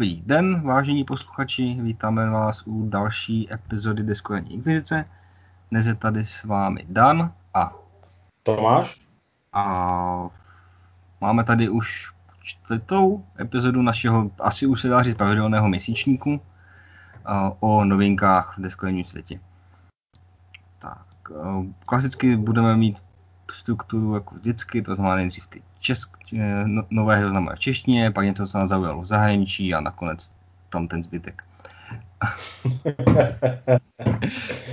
Dobrý den, vážení posluchači, vítáme vás u další epizody Deskorení Inkvizice. Dnes je tady s vámi Dan a Tomáš. A máme tady už čtvrtou epizodu našeho, asi už se dá říct, pravidelného měsíčníku o novinkách v deskovém světě. Tak, klasicky budeme mít strukturu jako vždycky, to znamená nejdřív ty česk, no, nového znamená v češtině, pak něco, co nás zaujalo v zahraničí a nakonec tam ten zbytek.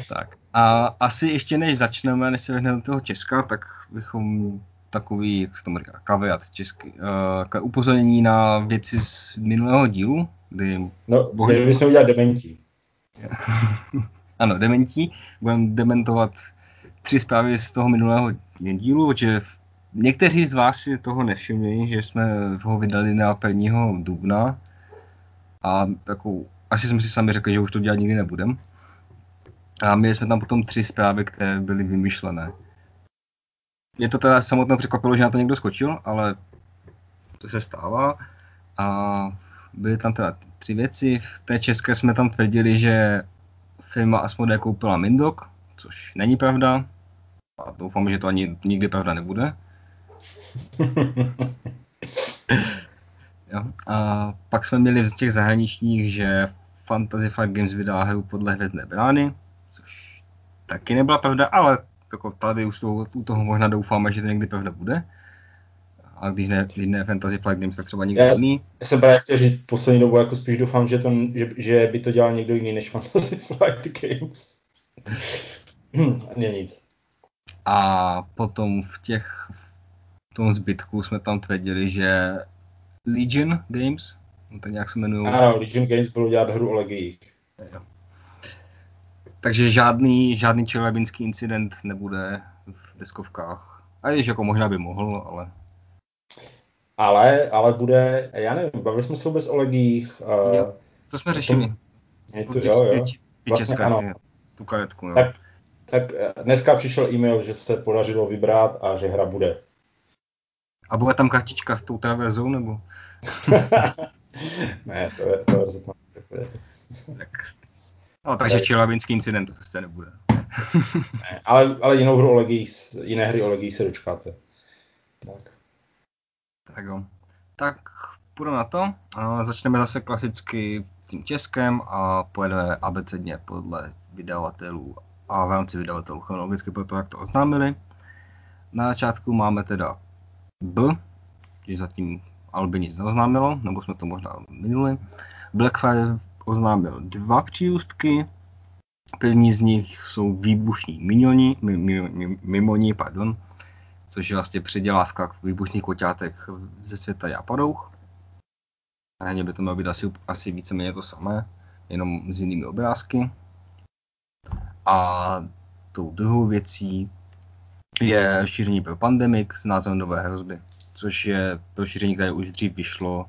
tak. A asi ještě než začneme, než se vrhneme do toho Česka, tak bychom takový, jak se tomu říká, kaveat český, uh, upozornění na věci z minulého dílu, kdy... No, měli bychom udělat dementí. ano, dementí. Budeme dementovat tři zprávy z toho minulého dílu, protože někteří z vás si toho nevšimli, že jsme ho vydali na 1. dubna a jako, asi jsme si sami řekli, že už to dělat nikdy nebudem. A měli jsme tam potom tři zprávy, které byly vymyšlené. Mě to teda samotné překvapilo, že na to někdo skočil, ale to se stává. A byly tam teda tři věci. V té české jsme tam tvrdili, že firma Asmodee koupila Mindok, což není pravda. A doufám, že to ani nikdy pravda nebude. jo. A pak jsme měli z těch zahraničních, že Fantasy Flight Games vydala hru podle Hvězdné brány, což taky nebyla pravda, ale jako tady už to, u toho možná doufáme, že to někdy pravda bude. A když ne, když ne Fantasy Flight Games, tak třeba někdo jiný. Já jsem právě chtěl říct poslední dobu, jako spíš doufám, že, to, že, že by to dělal někdo jiný než Fantasy Flight Games. Nie nic. A potom v těch v tom zbytku jsme tam tvrdili, že Legion Games, no tak nějak se jmenují. Ano, Legion Games bylo dělat hru o legiích. Takže žádný, žádný čelebinský incident nebude v deskovkách. A jež jako možná by mohl, ale... Ale, ale bude, já nevím, bavili jsme se vůbec o legiích. Uh, to jsme řešili. Je to, jo, jo. Vlastně ano. Tu karetku, jo. Tak, tak dneska přišel e-mail, že se podařilo vybrat a že hra bude. A bude tam kartička s tou traverzou, nebo? ne, to je to verze tam tak. No, takže čelabinský incident to prostě nebude. ne, ale, ale jinou hru o legiích, jiné hry o legiích se dočkáte. Tak. Tak jo. Tak půjdeme na to. A začneme zase klasicky tím Českem a pojedeme abecedně podle vydavatelů a v rámci vydavatelů chronologicky pro to, jak to oznámili. Na začátku máme teda B, že zatím Albi nic neoznámilo, nebo jsme to možná minuli. Blackfire oznámil dva přírůstky. První z nich jsou výbušní minioni, mimoni, pardon, což je vlastně předělávka výbušných koťátek ze světa Japadouch. A by to mělo být asi, asi víceméně to samé, jenom s jinými obrázky. A tou druhou věcí je šíření pro pandemik s názvem Nové hrozby, což je rozšíření, které už dřív vyšlo.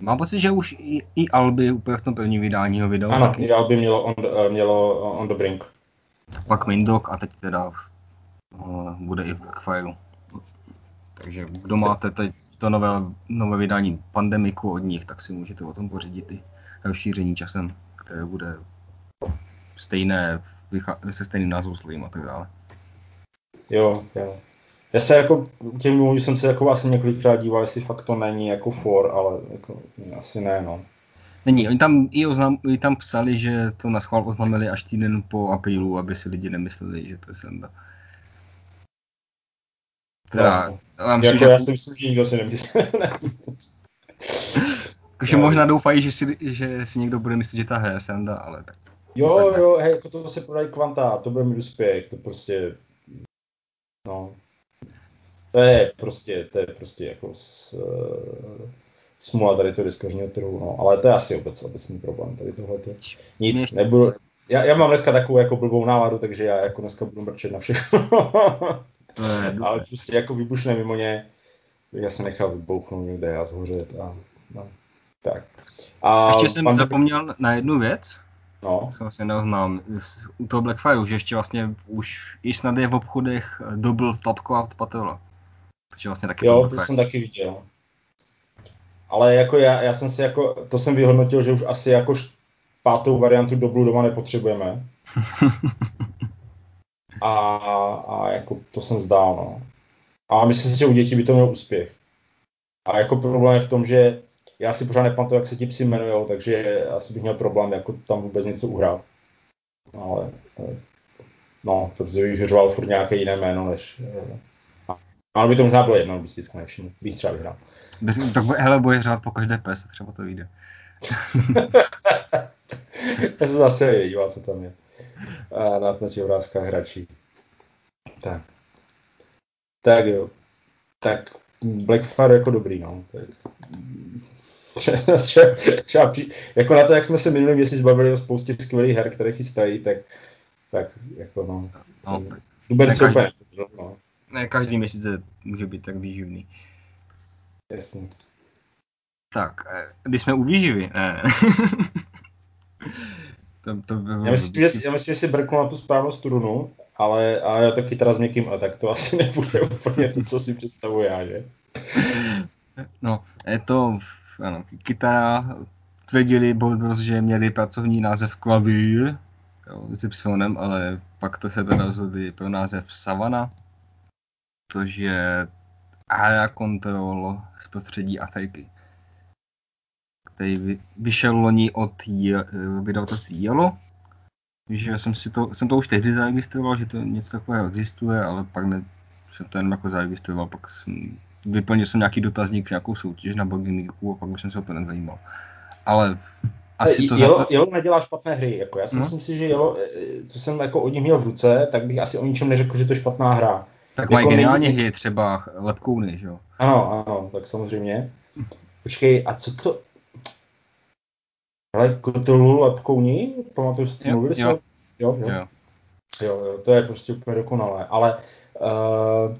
Mám pocit, že už i, i Alby úplně v tom prvním vydání ho vydal. Ano, i Alby mělo on, uh, mělo on the brink. Pak Mindok a teď teda uh, bude i v Blackfire. Takže kdo máte teď to nové, nové vydání Pandemiku od nich, tak si můžete o tom pořídit i rozšíření časem, které bude stejné, se stejným názvoslovím a tak dále. Jo, jo. Já se jako, těm mluvím, jsem se jako asi několikrát díval, jestli fakt to není jako for, ale jako, asi ne, no. Není, oni tam, i oznam, oni tam psali, že to na schvál oznámili až týden po aprílu, aby si lidi nemysleli, že to je senda. Teda, no, já, myslím, jako že... já si myslím, že nikdo si nemyslí. Takže možná doufají, že si, že si někdo bude myslet, že ta hra je senda, ale tak. Jo, jo, hej, jako to se prodají kvanta, to bude mi úspěch, to prostě No. To je prostě, to je prostě jako s, uh, smula tady to diskožního trhu, no. Ale to je asi obec, obecný problém tady tohle. Nic, nebudu, já, já, mám dneska takovou jako blbou náladu, takže já jako dneska budu mrčet na všechno. Ale prostě jako výbušné mimo ně, já se nechal vybouchnout někde a zhořet a no. Tak. A Ještě jsem pan... zapomněl na jednu věc. No. Jsem vlastně neznám. U toho Blackfire, že ještě vlastně už i snad je v obchodech double tapková patela. Takže vlastně taky Jo, to jsem taky viděl. ale jako já, já jsem si jako, to jsem vyhodnotil, že už asi jako pátou variantu do Blue doma nepotřebujeme. a, a jako to jsem zdál, no. A myslím si, že u dětí by to měl úspěch. A jako problém je v tom, že já si pořád nepamatuju, jak se ti psi jmenujou, takže asi bych měl problém jako tam vůbec něco uhrát. Ale no, protože bych řval furt nějaké jiné jméno, než ale by to možná bylo jedno, by si vždycky nevšiml. Bych třeba vyhrál. Bez, tak hele, bude hrát po každé pes, třeba to vyjde. Já se zase dívat, co tam je. A na, na těch obrázkách hračí. Tak. Tak jo. Tak Blackfire jako dobrý, no. Tak. třeba, třeba, jako na to, jak jsme se minulý měsíc bavili o spoustě skvělých her, které chystají, tak, tak jako no. no tak, Duber se úplně no. Ne, každý měsíc může být tak výživný. Jasně. Tak, eh, když jsme u výživy, ne. to, to by já, myslím, že, já myslím, že si brknu na tu správnou strunu, ale, ale já taky teda s někým, a tak to asi nebude úplně to, co si představuji já, že? No, je to, ano, kytara, tvrdili Bolt že měli pracovní název klavír, s Y, ale pak to se teda rozhodli pro název Savana, což je Area Control z prostředí Afriky, který vyšel loni od vydavatelství Yellow. Že jsem, si to, jsem to už tehdy zaregistroval, že to něco takového existuje, ale pak ne, jsem to jenom jako zaregistroval, pak jsem, vyplnil jsem nějaký dotazník, nějakou soutěž na Bogimiku a pak už jsem se o to nezajímal. Ale asi to Jelo, za... Jelo nedělá špatné hry, jako já si no. myslím si, že Jelo, eh, co jsem jako od nich měl v ruce, tak bych asi o ničem neřekl, že to je špatná hra. Tak mají jako geniálně hry, třeba lepkouny, že jo? Ano, ano, tak samozřejmě. Počkej, a co to... Ale Cthulhu lepkouni? Pamatuju si, mluvili jsme? Jo. Jo, jo. jo. Jo, jo, to je prostě úplně dokonalé, ale uh,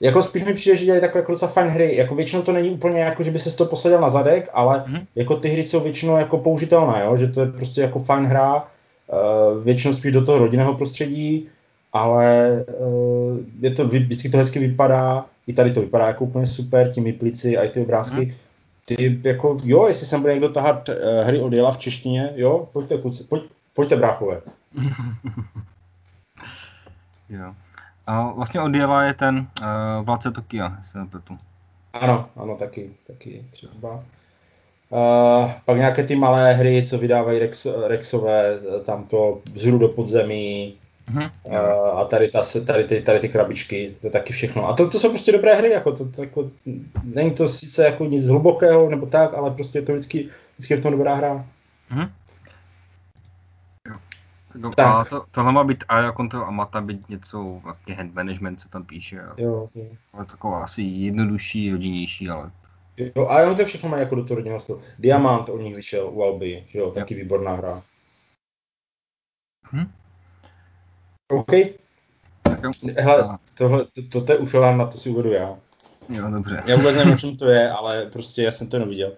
jako spíš mi přijde, že dělají takové jako docela fajn hry, jako většinou to není úplně jako, že by se to posadil na zadek, ale mm. jako ty hry jsou většinou jako použitelné, jo? že to je prostě jako fajn hra, uh, většinou spíš do toho rodinného prostředí, ale uh, je to, vždycky to hezky vypadá, i tady to vypadá jako úplně super, ti myplici a i ty obrázky. Hmm. Ty jako, jo, jestli sem bude někdo tahat uh, hry od Jela v češtině, jo, pojďte, kuci, pojď, pojďte bráchové. jo. A vlastně od Jela je ten uh, Vládce Tokia, se nepletu. Ano, ano, taky, taky třeba. Uh, pak nějaké ty malé hry, co vydávají Rex, Rexové, tam to vzhru do podzemí, Uh-huh. Uh, a tady, ta, tady, ty, tady ty krabičky, to je taky všechno. A to, to jsou prostě dobré hry, jako to, to jako, není to sice jako nic hlubokého nebo tak, ale prostě je to vždycky, vždycky je v tom dobrá hra. Uh-huh. No, tak. A to, tohle má být AIA Control a má tam být něco, jaký hand management, co tam píše. Jo, jo. Ale taková asi jednodušší, hodinnější, ale... Jo, a ono to všechno má jako do toho rodinného stylu. Diamant od nich vyšel u Alby, jo, taky jo. výborná hra. Hm? OK. Hele, tohle, to, to, je ufilán, na to si uvedu já. Jo, dobře. Já vůbec nevím, o čem to je, ale prostě já jsem to neviděl.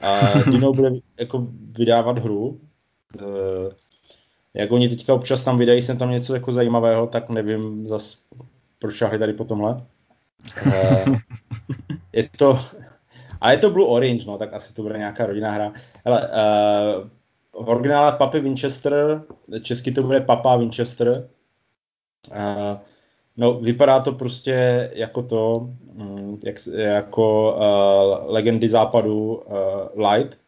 A Dino bude jako vydávat hru. E, jak oni teďka občas tam vydají jsem tam něco jako zajímavého, tak nevím zas, proč šahli tady po tomhle. E, je to, a je to Blue Orange, no, tak asi to bude nějaká rodinná hra. Hele, e, v originále Papy Winchester, česky to bude Papa Winchester, Uh, no, vypadá to prostě jako to, um, jak, jako uh, legendy západu uh, Light,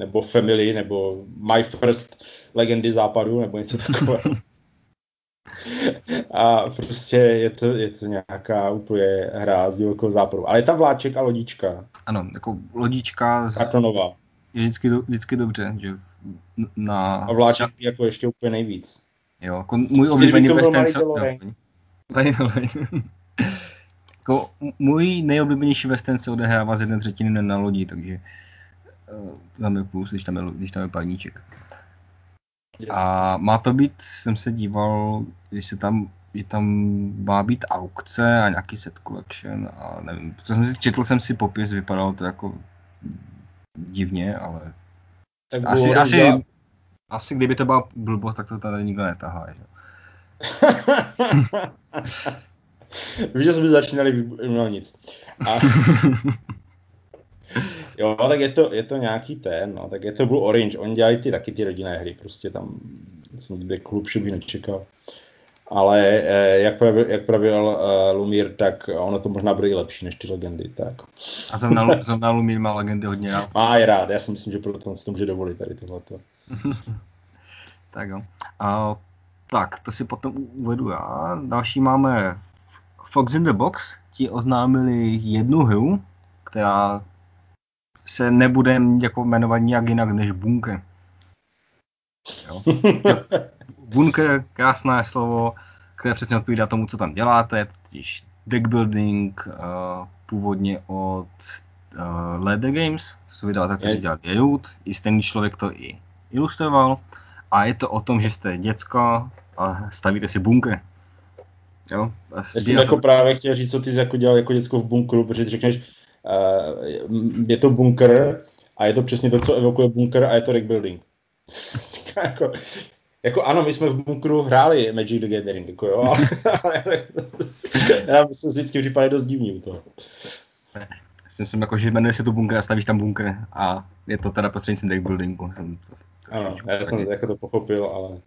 nebo Family, nebo My First legendy západu, nebo něco takového. a prostě je to, je to nějaká úplně hra z divokého západu. Ale je tam vláček a lodička. Ano, jako lodička. Kartonová. Je vždycky, vždycky dobře, že na... A vláček jako ještě úplně nejvíc. Jo, jako můj oblíbený western... So... jako můj nejoblíbenější western se odehrává z jedné třetiny na lodi, takže uh, tam je plus, když tam je, když tam je paníček. Yes. A má to být, jsem se díval, když se tam, že tam má být aukce a nějaký set collection a nevím, co jsem si, četl jsem si popis, vypadalo to jako divně, ale tak asi, asi, asi kdyby to byla blbost, tak to tady nikdo netahá. Že? Víš, že jsme začínali, no nic. A... Jo, tak je to, je to nějaký ten, no, tak je to Blue Orange, oni dělají ty taky ty rodinné hry, prostě tam nic by klub by nečekal. Ale eh, jak pravil, jak pravil uh, Lumír, tak ono to možná bude i lepší než ty legendy. Tak. A zrovna, zrovna Lumír má legendy hodně rád. Má je rád, já si myslím, že proto si to může dovolit tady tohleto. tak jo. A, tak, to si potom uvedu já. Další máme Fox in the Box. Ti oznámili jednu hru, která se nebude jako jmenovat nijak jinak než Bunker. Jo. Bunker, krásné slovo, které přesně odpovídá tomu, co tam děláte, totiž deck building, uh, původně od uh, Leder Games, co jsou vydavatel, kteří dělali Riot, i stejný člověk to i ilustroval. A je to o tom, že jste děcko a stavíte si bunker. Jo? Já jsem jako právě chtěl říct, co ty jsi jako dělal jako děcko v bunkru, protože ty řekneš, uh, je to bunker a je to přesně to, co evokuje bunker a je to deck building. jako, jako ano, my jsme v bunkru hráli Magic the Gathering, jako jo, ale já myslím, že vždycky připadá dost divný u toho. Myslím, jako, že jmenuje se to bunker a stavíš tam bunker a je to teda prostřednictvím deck buildingu. Jsem to, ano, já jsem taky. jako to pochopil, ale...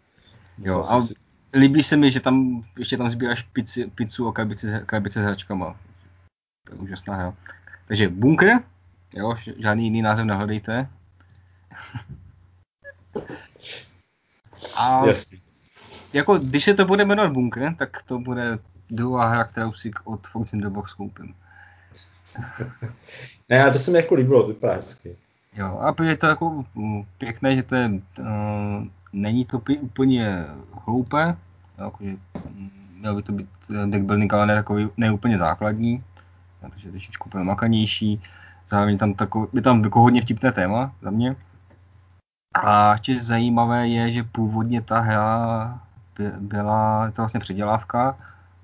Jo, a si... líbí se mi, že tam ještě tam sbíráš pizzi, pizzu a krabice, krabice s hračkama. To je úžasná hra. Takže bunker, jo, žádný jiný název nehledejte. A Jasně. jako, když se to bude jmenovat Bunker, tak to bude druhá hra, kterou si od Fox in the Box koupím. ne, to se mi jako líbilo, to vypadá hezky. Jo, a je to jako mm, pěkné, že to je, uh, není to úplně hloupé, jakože mm, měl by to být deck building, ale ne takový, ne úplně základní, takže trošičku makanější, zároveň tam takový, je tam jako hodně vtipné téma za mě, a ještě zajímavé je, že původně ta hra byla, to vlastně předělávka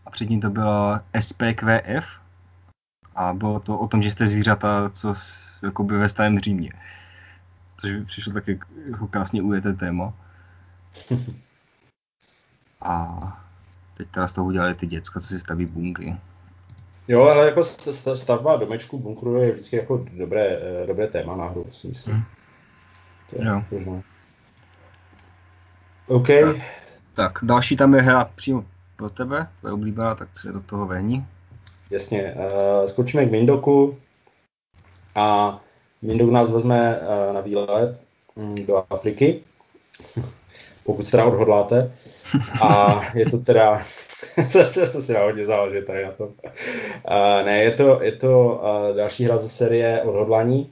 a předtím to bylo SPQF a bylo to o tom, že jste zvířata, co jakoby ve starém Římě. Což by přišlo taky jako krásně ujeté téma. A teď teda z toho udělali ty děcka, co si staví bunky. Jo, ale jako stavba domečku bunkru je vždycky jako dobré, eh, dobré téma na hru, si myslím. Hmm. To je jo. možná. OK. Tak, tak, další tam je hra přímo pro tebe, tvoje oblíbená, tak se do toho vení. Jasně, uh, skočíme k Mindoku a Mindok nás vezme uh, na výlet um, do Afriky, pokud se teda odhodláte. A je to teda, se, se si hodně záleží tady na tom. Uh, ne, je to, je to uh, další hra ze série Odhodlání,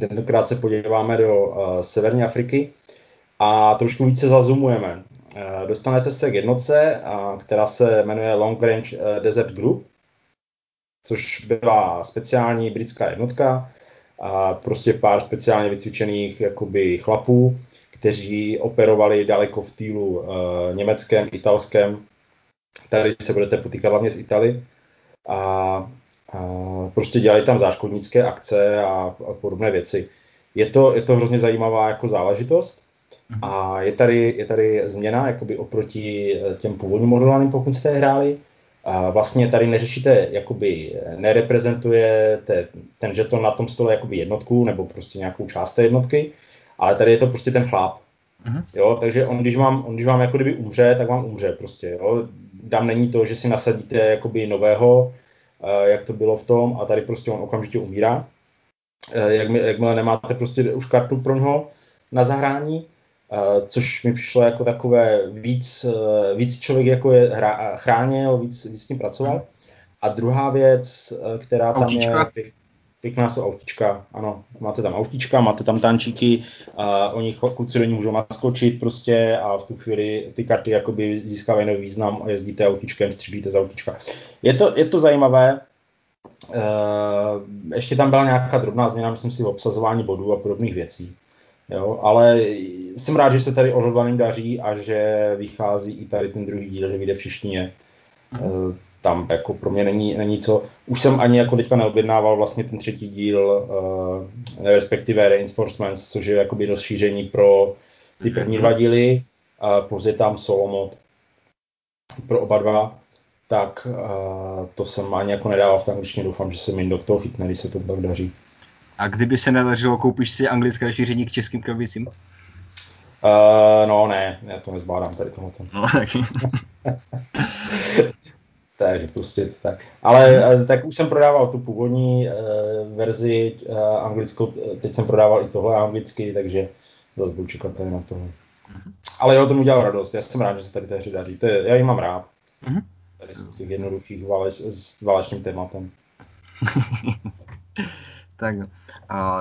Tentokrát se podíváme do uh, Severní Afriky a trošku více zazumujeme. Uh, dostanete se k jednotce, uh, která se jmenuje Long Range Desert Group, což byla speciální britská jednotka, a prostě pár speciálně vycvičených jakoby chlapů, kteří operovali daleko v týlu uh, německém, italském. Tady se budete potýkat hlavně z Italy. A prostě dělají tam záškodnické akce a, a podobné věci. Je to, je to hrozně zajímavá jako záležitost mhm. a je tady, je tady změna jakoby oproti eh, těm původním modulaným, pokud jste hráli. A vlastně tady neřešíte, jakoby nereprezentuje te, ten žeton na tom stole jakoby jednotku nebo prostě nějakou část té jednotky, ale tady je to prostě ten chlap. Uh-huh. Jo, takže on když, vám, on, když vám jako kdyby umře, tak vám umře prostě. Jo. Tam není to, že si nasadíte jakoby nového, Eh, jak to bylo v tom a tady prostě on okamžitě umírá. Eh, jak, jakmile nemáte prostě už kartu pro něho na zahrání, což mi přišlo jako takové víc, víc člověk jako je hra, chránil, víc, víc s tím pracoval. A druhá věc, která tam Autíčka. je, pěkná jsou autička, ano, máte tam autička, máte tam tančíky, a oni kluci do ní můžou naskočit prostě a v tu chvíli ty karty jakoby získávají nový význam a jezdíte autičkem, střílíte z autička. Je to, je to zajímavé, Uh, ještě tam byla nějaká drobná změna, myslím si, v obsazování bodů a podobných věcí. Jo, ale jsem rád, že se tady odhodlaným daří a že vychází i tady ten druhý díl, že vyjde v češtině. Uh, tam jako pro mě není, není co. Už jsem ani jako teďka neobjednával vlastně ten třetí díl, uh, respektive Reinforcements, což je jakoby rozšíření pro ty mhm. první dva díly, a plus je tam solo mod pro oba dva, tak uh, to jsem ani jako nedával v angličtině, doufám, že se mi do toho chytne, když se to tak daří. A kdyby se nedařilo, koupíš si anglické šíření k českým krabicím? Uh, no ne, já to nezvládám tady tohoto. No, taky. Takže prostě tak. Ale hmm. tak už jsem prodával tu původní uh, verzi uh, anglickou, teď jsem prodával i tohle anglicky, takže zase budu čekat tady na tohle. Hmm. Ale jo, to mi dělalo radost, já jsem rád, že se tady té hře daří, to je, já ji mám rád. Hmm. Tady z těch jednoduchých váleč, s válečným tématem. tak a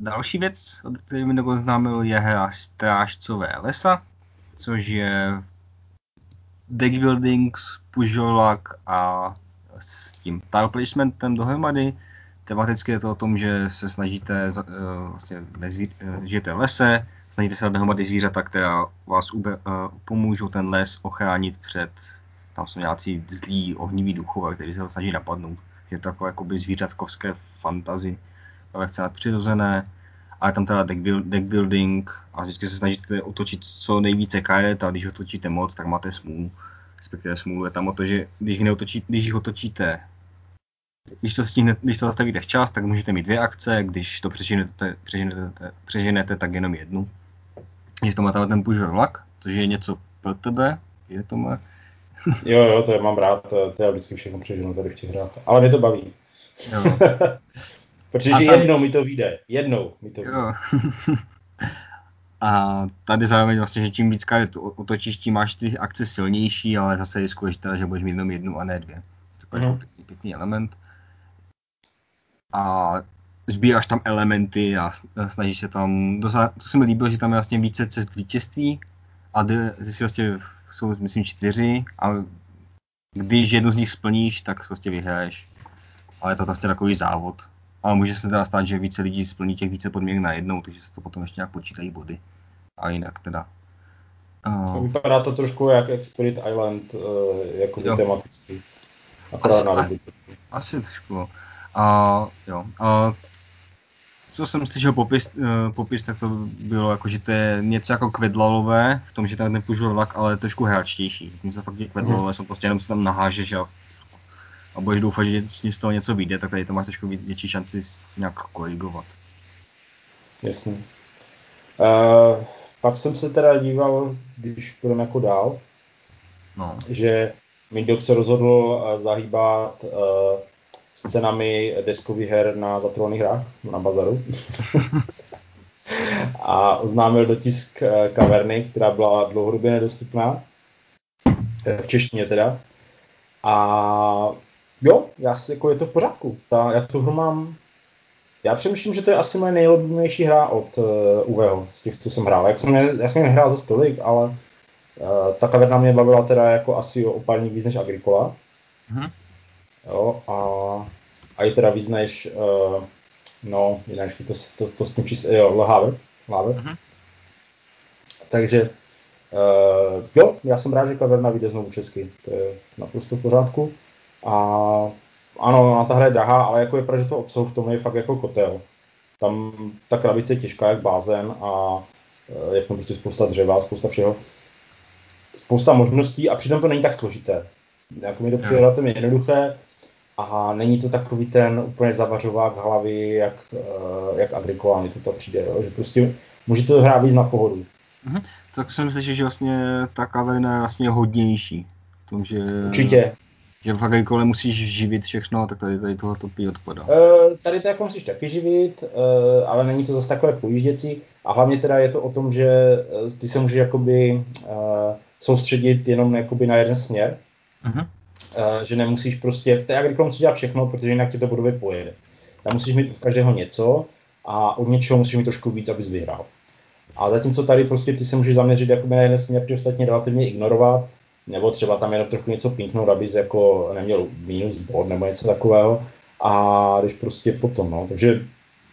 další věc, který mi oznámil, je hra Strážcové lesa, což je deck building, pužolak a s tím tile placementem dohromady. Tematicky je to o tom, že se snažíte, uh, vlastně nezví, uh, žijete v lese, snažíte se dohromady zvířata, která vás ube, uh, pomůžou ten les ochránit před, tam jsou nějací zlí ohnivý duchové, který se ho snaží napadnout. Je to takové jakoby zvířatkovské fantazy, lehce nadpřirozené ale tam teda deck, build, deck building a vždycky se snažíte otočit co nejvíce karet a když otočíte moc, tak máte smůlu. Respektive smůlu je tam o to, že když, neotočí, když jich otočíte když to, stihne, když to zastavíte včas, tak můžete mít dvě akce, když to přeženete, přeženete, přeženete tak jenom jednu. Je to má tam ten push vlak, což je něco pro tebe, je to má. jo, jo, to je, mám rád, to, to já vždycky všechno přeženu tady v těch hrách, ale mě to baví. Jo. Protože tam... jednou mi to vyjde. Jednou mi to vyjde. A tady zároveň vlastně, že čím víc karet otočíš, tím máš ty akce silnější, ale zase riskuješ teda, že budeš mít jenom jednu a ne dvě. To je mm. pěkný, pěkný element. A sbíráš tam elementy a snažíš se tam, dosa- to se mi líbilo, že tam je vlastně více cest vítězství a ty si vlastně jsou, myslím, čtyři a když jednu z nich splníš, tak prostě vyhraješ. Ale je to vlastně takový závod. Ale může se teda stát, že více lidí splní těch více podmínek najednou, takže se to potom ještě nějak počítají body. A jinak teda. Uh... Vypadá to trošku jak Spirit Island, uh, jako tematický. Akorát asi, na asi trošku. A jo. A co jsem slyšel popis, uh, popis, tak to bylo jako, že to je něco jako kvedlalové, v tom, že tam nepůjdu vlak, ale trošku hráčtější. Myslím, že fakt ty kvedlalové mm. jsou prostě jenom se tam nahážeš a a budeš doufat, že z toho něco vyjde, tak tady to máš trošku větší šanci nějak korigovat. Jasně. Uh, pak jsem se teda díval, když půjdeme jako dál, no. že Mindok se rozhodl uh, zahýbat uh, scénami deskových her na zatrovaných hrách na bazaru. a oznámil dotisk kaverny, která byla dlouhodobě nedostupná, v češtině teda. A jo, já si, jako je to v pořádku. Ta, já tu hru mám, já přemýšlím, že to je asi moje nejoblíbenější hra od uh, Uveho, z těch, co jsem hrál. Jak jsem, ne, já jsem nehrál za stolik, ale uh, ta kaverna mě bavila teda jako asi o pár víc než Agricola. Mm-hmm. Jo, a, a je teda víc než, uh, no, jinak to, to, to s tím číst, jo, Lahaver. Mm-hmm. Takže uh, jo, já jsem rád, že kaverna vyjde znovu česky, to je naprosto v pořádku. A ano, na ta hra je drahá, ale jako je pravda, že to obsah v tom je fakt jako kotel. Tam ta krabice je těžká jak bázen a je v tom prostě spousta dřeva, spousta všeho. Spousta možností a přitom to není tak složité. Jako mi to přijde relativně jednoduché a není to takový ten úplně zavařovák hlavy, jak, e, jak Agricola, mi to, to přijde, jo? že prostě můžete to hrát víc na pohodu. Mhm. Tak jsem myslel, že vlastně ta kaverna je vlastně hodnější. V tom, že... Určitě, že v agrikole musíš živit všechno, tak tady, tady tohle topí odpadá. Uh, tady to jako musíš taky živit, uh, ale není to zase takové pojížděcí a hlavně teda je to o tom, že uh, ty se můžeš jakoby uh, soustředit jenom jakoby na jeden směr, uh-huh. uh, že nemusíš prostě, v té agrikole musíš dělat všechno, protože jinak tě to budově pojede. Tam musíš mít od každého něco a od něčeho musíš mít trošku víc, abys vyhrál. A zatímco tady prostě ty se můžeš zaměřit jakoby na jeden směr, ty ostatně relativně ignorovat, nebo třeba tam jenom trochu něco pinknout, abys jako neměl minus bod nebo něco takového. A když prostě potom, no, takže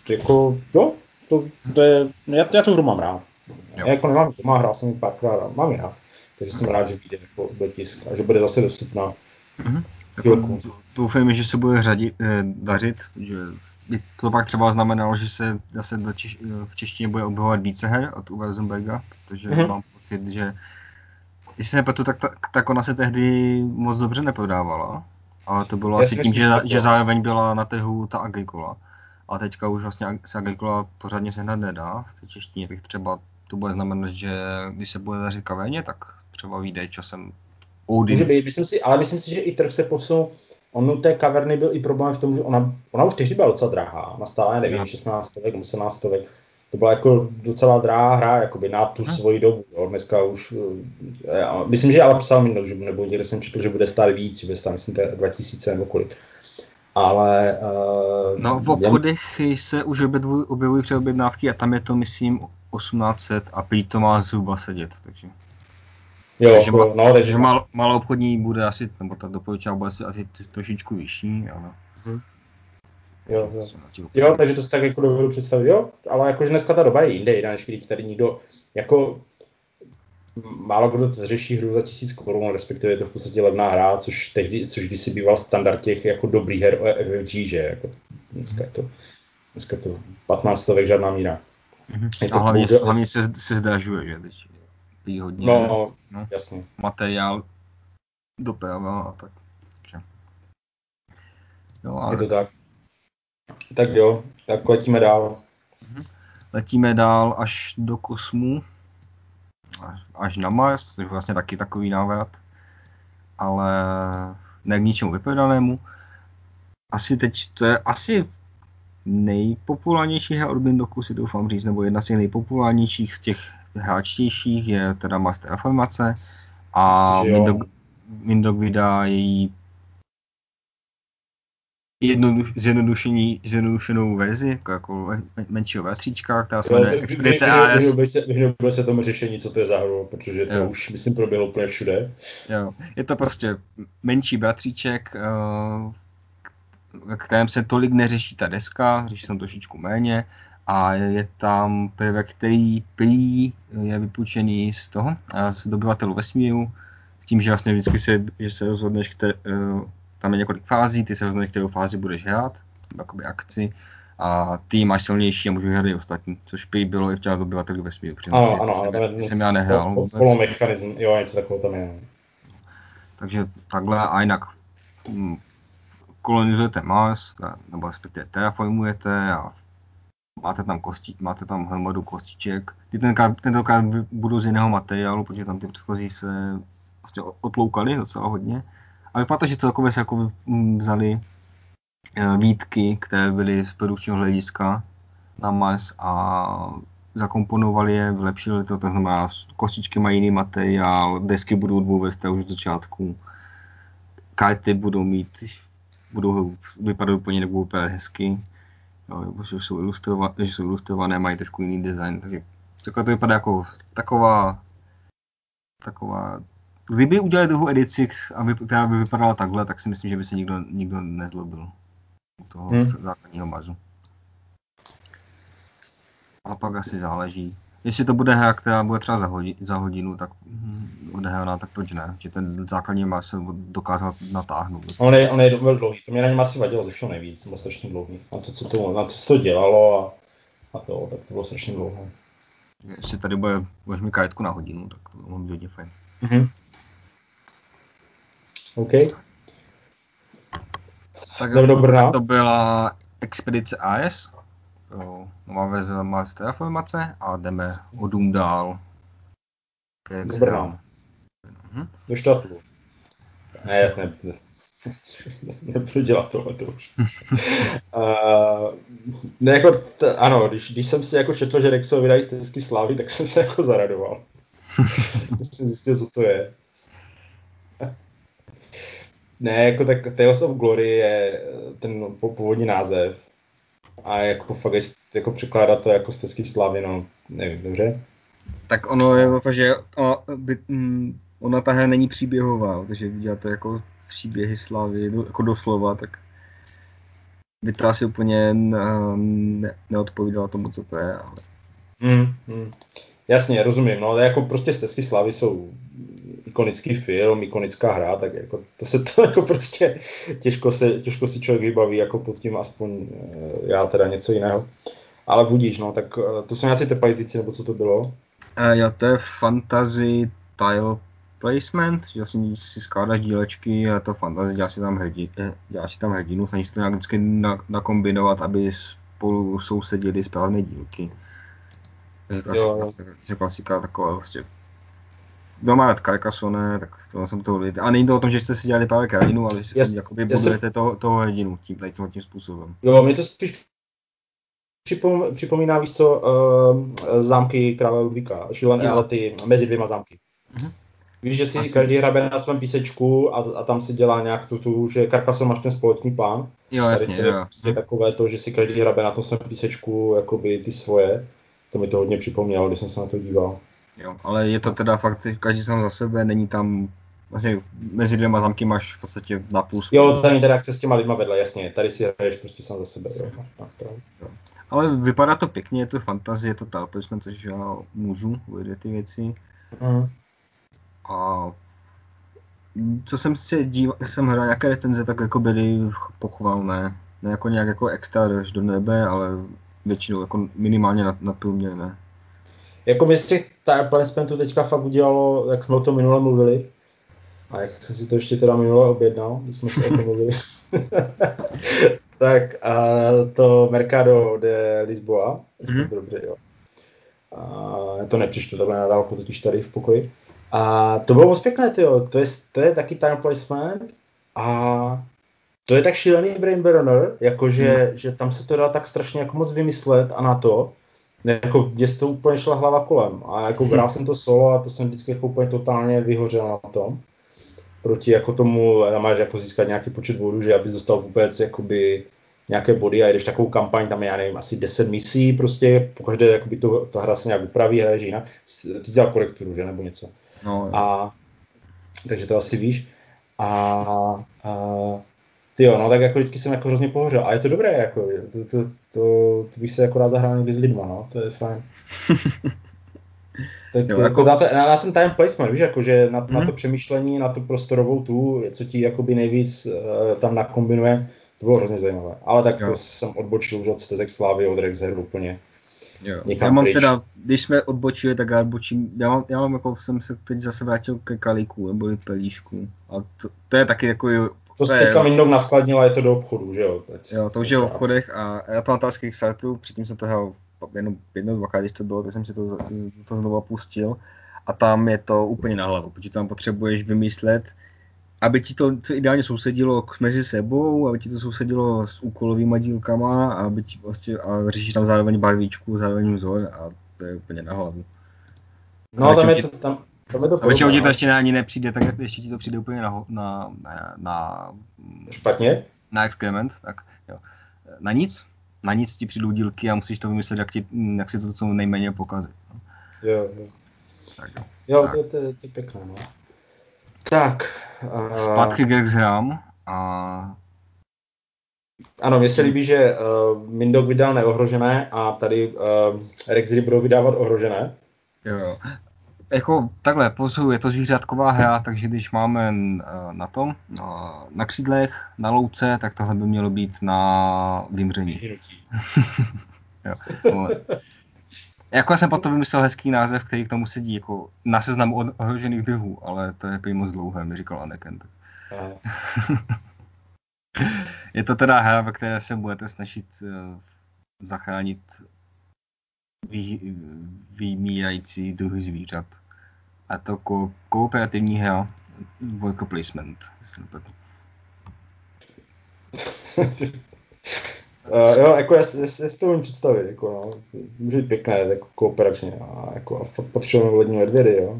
jako, jo, to, to je, já, já tu hru mám rád. Jo. Já jako nemám doma, hrál jsem ji párkrát a mám ji rád. Takže jsem rád, že vyjde jako do tisk a že bude zase dostupná. Mm-hmm. Jako, doufejme, že se bude řadit, eh, dařit, že by to pak třeba znamenalo, že se zase do češ, v češtině bude objevovat více her od Uwe protože mm-hmm. mám pocit, že jestli se nepletu, tak, tak, tak ona se tehdy moc dobře neprodávala. Ale to bylo Já asi tím, že, že zároveň byla na trhu ta Agricola. a teďka už vlastně se Agricola pořádně sehnat nedá v té češtině, tak třeba to bude znamenat, že když se bude dařit kavéně, tak třeba vyjde časem Odin. Může být, myslím si, ale myslím si, že i trh se posunul. On u té kaverny byl i problém v tom, že ona, ona už tehdy byla docela drahá. Ona stála, nevím, 16 stovek, 17 stovek. To byla jako docela drahá hra, jakoby na tu svoji dobu. Jo. Dneska už, eh, já, myslím, že ale psal minulou, že nebo někde jsem četl, že bude stát víc, že bude stát, myslím, 2000 nebo kolik. Ale... Uh, no v obchodech jen... se už objevují, objevují přeobjednávky a tam je to, myslím, 1800 a prý to má zhruba sedět, takže... Jo, takže, jako, no, takže mal, malou obchodní bude asi, nebo ta doporučená bude asi, asi trošičku vyšší, ale... Hmm. Jo, jo. jo, takže to si tak jako dovedu představit, jo, ale jakože dneska ta doba je jinde, jiná, než když tady nikdo, jako málo kdo řeší hru za tisíc korun, respektive je to v podstatě levná hra, což tehdy, což kdysi býval standard těch jako dobrých her FFG, že jako dneska je to, dneska je to 15 stovek žádná míra. Mm-hmm. Je to a hlavně, bude... hlavně se, se zdražuje, že teď pí hodně no, no, no, jasně. materiál doprava a tak. Jo, ale... Je to tak. Tak jo, tak letíme dál. Mhm. Letíme dál až do kosmu, až, na Mars, což je vlastně taky takový návrat, ale ne k ničemu vypovědanému. Asi teď, to je asi nejpopulárnější hra od Bindoku, si doufám říct, nebo jedna z těch nejpopulárnějších z těch hráčtějších je teda Master Formace a Windog, Windog vydá její jednoduš, zjednodušení, zjednodušenou verzi, jako, jako menšího vertříčka, která se jmenuje Expedice AS. Vyhnubil se, tomu řešení, co to je za hru, protože to jo. už, myslím, proběhlo úplně všude. Jo. Je to prostě menší bratříček, uh, ve kterém se tolik neřeší ta deska, řeší se trošičku méně a je tam prvek, který prý je vypůjčený z toho, z dobyvatelů vesmíru, s tím, že vlastně vždycky se, že se rozhodneš, které, tam je několik fází, ty se rozhodneš, kterou fázi budeš hrát, jakoby akci, a ty máš silnější a můžu hrát i ostatní, což prý bylo i v těch dobyvatelů vesmíru. Ano, ano, ano, jsem, jsem já nehrál. Follow mechanism, jo, něco takového tam je. Takže takhle a jinak hm, kolonizujete Mars, nebo respektive terraformujete a máte tam, kosti, máte tam hromadu kostiček. Ty tenkrát, tentokrát budou z jiného materiálu, protože tam ty předchozí se vlastně otloukali docela hodně. A vypadá to, že celkově se jako vzali eh, výtky, které byly z produkčního hlediska na Mars a zakomponovali je, vylepšili to, to znamená, kostičky mají jiný materiál, desky budou dvou už od začátku, karty budou mít budou vypadat úplně nebo úplně hezky. Jo, že jsou, ilustrované, že jsou ilustrované, mají trošku jiný design, takže takové to vypadá jako taková, taková, kdyby udělali druhou edici, která by vypadala takhle, tak si myslím, že by se nikdo, nikdo nezlobil u toho hmm. základního mazu. A pak asi záleží, Jestli to bude hra, která bude třeba za, hodin, za hodinu, tak hm, odehraná, tak proč ne? Že ten základní má se dokázat natáhnout. On je, on je velmi dlouhý, to mě na něm asi vadilo ze všeho nejvíc, byl strašně dlouhý. Na to, co to, na to, co to dělalo a, a to, tak to bylo strašně dlouhé. Jestli tady bude, budeš mi kajetku na hodinu, tak to bylo hodně fajn. Mm-hmm. OK. Tak to, to byla Expedice AS nová verze má z terraformace a jdeme o dům dál. Dobrá. Mhm. Do štatlu. Ne, ne, ne. nebudu dělat tohle to už. uh, ne, jako, t- ano, když, když jsem si jako šetl, že Rexo vydají stezky slávy, tak jsem se jako zaradoval. když jsem zjistil, co to je. Ne, jako tak Tales of Glory je ten původní název a jako fakt jako překládat to jako stezky slávy, no, nevím, dobře? Tak ono je to, že ona, by, mm, ona ta hra není příběhová, takže to jako příběhy slávy, jako doslova, tak by to asi úplně ne, neodpovídala tomu, co to je, ale... Mm, mm. Jasně, rozumím, no ale jako prostě stezky slávy jsou ikonický film, ikonická hra, tak jako to se to jako prostě těžko, se, těžko si člověk vybaví jako pod tím aspoň eh, já teda něco jiného. Ale budíš, no, tak eh, to jsou nějaké tepajzlíci, nebo co to bylo? Uh, jo, to je fantasy tile placement, že vlastně si skládáš dílečky a to fantasy děláš si tam, hrdi, děláš si tam hrdinu, snažíš si to nějak vždycky nakombinovat, aby spolu sousedili správné dílky. To je klasika, klasika, klasika taková vlastně doma Carcassonne, tak to jsem to viděl. A není to o tom, že jste si dělali právě krajinu, ale že si jakoby budujete toho, toho hrdinu tím, tady tím způsobem. Jo, mě to spíš připom, připomíná, víš co, uh, zámky krále Ludvíka, šílené, ale ty mezi dvěma zámky. Uh-huh. Víš, že si Asi. každý hrabe na svém písečku a, a tam si dělá nějak tu, tu že Carcassonne máš ten společný plán. Jo, jasně, Tady to je vlastně takové to, že si každý hrabe na tom svém písečku jakoby ty svoje. To mi to hodně připomnělo, když jsem se na to díval. Jo, ale je to teda fakt, každý sám za sebe, není tam vlastně mezi dvěma zamky máš v podstatě na půl. Jo, ta interakce s těma lidma vedle, jasně, tady si hraješ prostě sám za sebe, jo, jo. Ale vypadá to pěkně, je to fantazie, je to talpečné, což já můžu, uvědět ty věci. Mm. A co jsem si díval, jsem hledal nějaké recenze, tak jako byly pochvalné. Ne jako nějak jako extra až do nebe, ale většinou jako minimálně nad, nadprůměrné. Jako mi z těch time placementů teďka fakt udělalo, jak jsme o tom minule mluvili, a jak jsem si to ještě teda minule objednal, když jsme si o tom mluvili, tak a to Mercado de Lisboa, mm-hmm. dobře, jo. A já to nepřištu takhle na dálku, totiž tady v pokoji. A to bylo moc pěkné, tyjo. To je, to je taky time placement a to je tak šílený brain burner, jakože mm. že tam se to dá tak strašně jako moc vymyslet a na to, jako mě to úplně šla hlava kolem. A jako hrál hmm. jsem to solo a to jsem vždycky jako úplně totálně vyhořel na tom. Proti jako tomu, tam máš jako získat nějaký počet bodů, že abys dostal vůbec jakoby nějaké body a jdeš takovou kampaň, tam je, já nevím, asi 10 misí prostě, pokaždé jakoby to, ta hra se nějak upraví, hraješ jinak, ty dělal korekturu, že, nebo něco. No, a, takže to asi víš. A, a ty jo, no tak jako vždycky jsem jako hrozně pohořel. A je to dobré, jako, to, to, to, to bych se jako rád zahrál někdy s lidma, no, to je fajn. Tak, jo, jako, jako na, na, ten time placement, víš, jako, že na, hmm. na to mhm. přemýšlení, na tu prostorovou tu, co ti jakoby nejvíc uh, tam nakombinuje, to bylo hrozně zajímavé. Ale tak jo. to jsem odbočil už od Stezek Slávy, od Rexer úplně. Jo. Já mám pryč. teda, když jsme odbočili, tak já odbočím, já mám, já mám jako, jsem se teď zase vrátil ke kalíku, nebo pelíšku. A to, to je taky jako to jsi teďka Mindok naskladnil a je to do obchodu, že jo? Teď jo, to už je v obchodech a já to mám z Kickstarteru, předtím jsem to hrál jenom jedno, dvakrát, když to bylo, tak jsem si to, to znovu pustil a tam je to úplně na hlavu, protože tam potřebuješ vymyslet, aby ti to ideálně sousedilo mezi sebou, aby ti to sousedilo s úkolovými dílkama, a aby ti prostě, a řešíš tam zároveň barvíčku, zároveň vzor a to je úplně na hlavu. No, tam je to, tam, to a většinou ti to ještě ani nepřijde, tak ještě ti to přijde úplně na, na, na, na Špatně? Na experiment, tak jo. Na nic, na nic ti přijdou dílky a musíš to vymyslet, jak, ti, jak si to co nejméně pokazit. No. Jo, jo. Tak jo. Jo, tak. to, to, to je pěkné, no. Tak. Uh... Zpátky k hrám a ano, mně se líbí, že uh, Mindok vydal neohrožené a tady uh, Rex budou vydávat ohrožené. Jo, jako takhle, pozor, je to zvířátková hra, takže když máme eh, na tom, na, na křídlech, na louce, tak tohle by mělo být na vymření. jo, jako jsem potom vymyslel hezký název, který k tomu sedí, jako na seznamu ohrožených druhů, ale to je prý moc dlouhé, mi říkal Anakin. je to teda hra, ve které se budete snažit uh, zachránit vy, vymírající druhy zvířat. A to ko, kooperativní hra, worker placement, Uh, jo, jako já, já, já si to umím představit, jako no, může být pěkné, jako kooperačně, a jako a fakt potřebujeme lední medvědy, jo.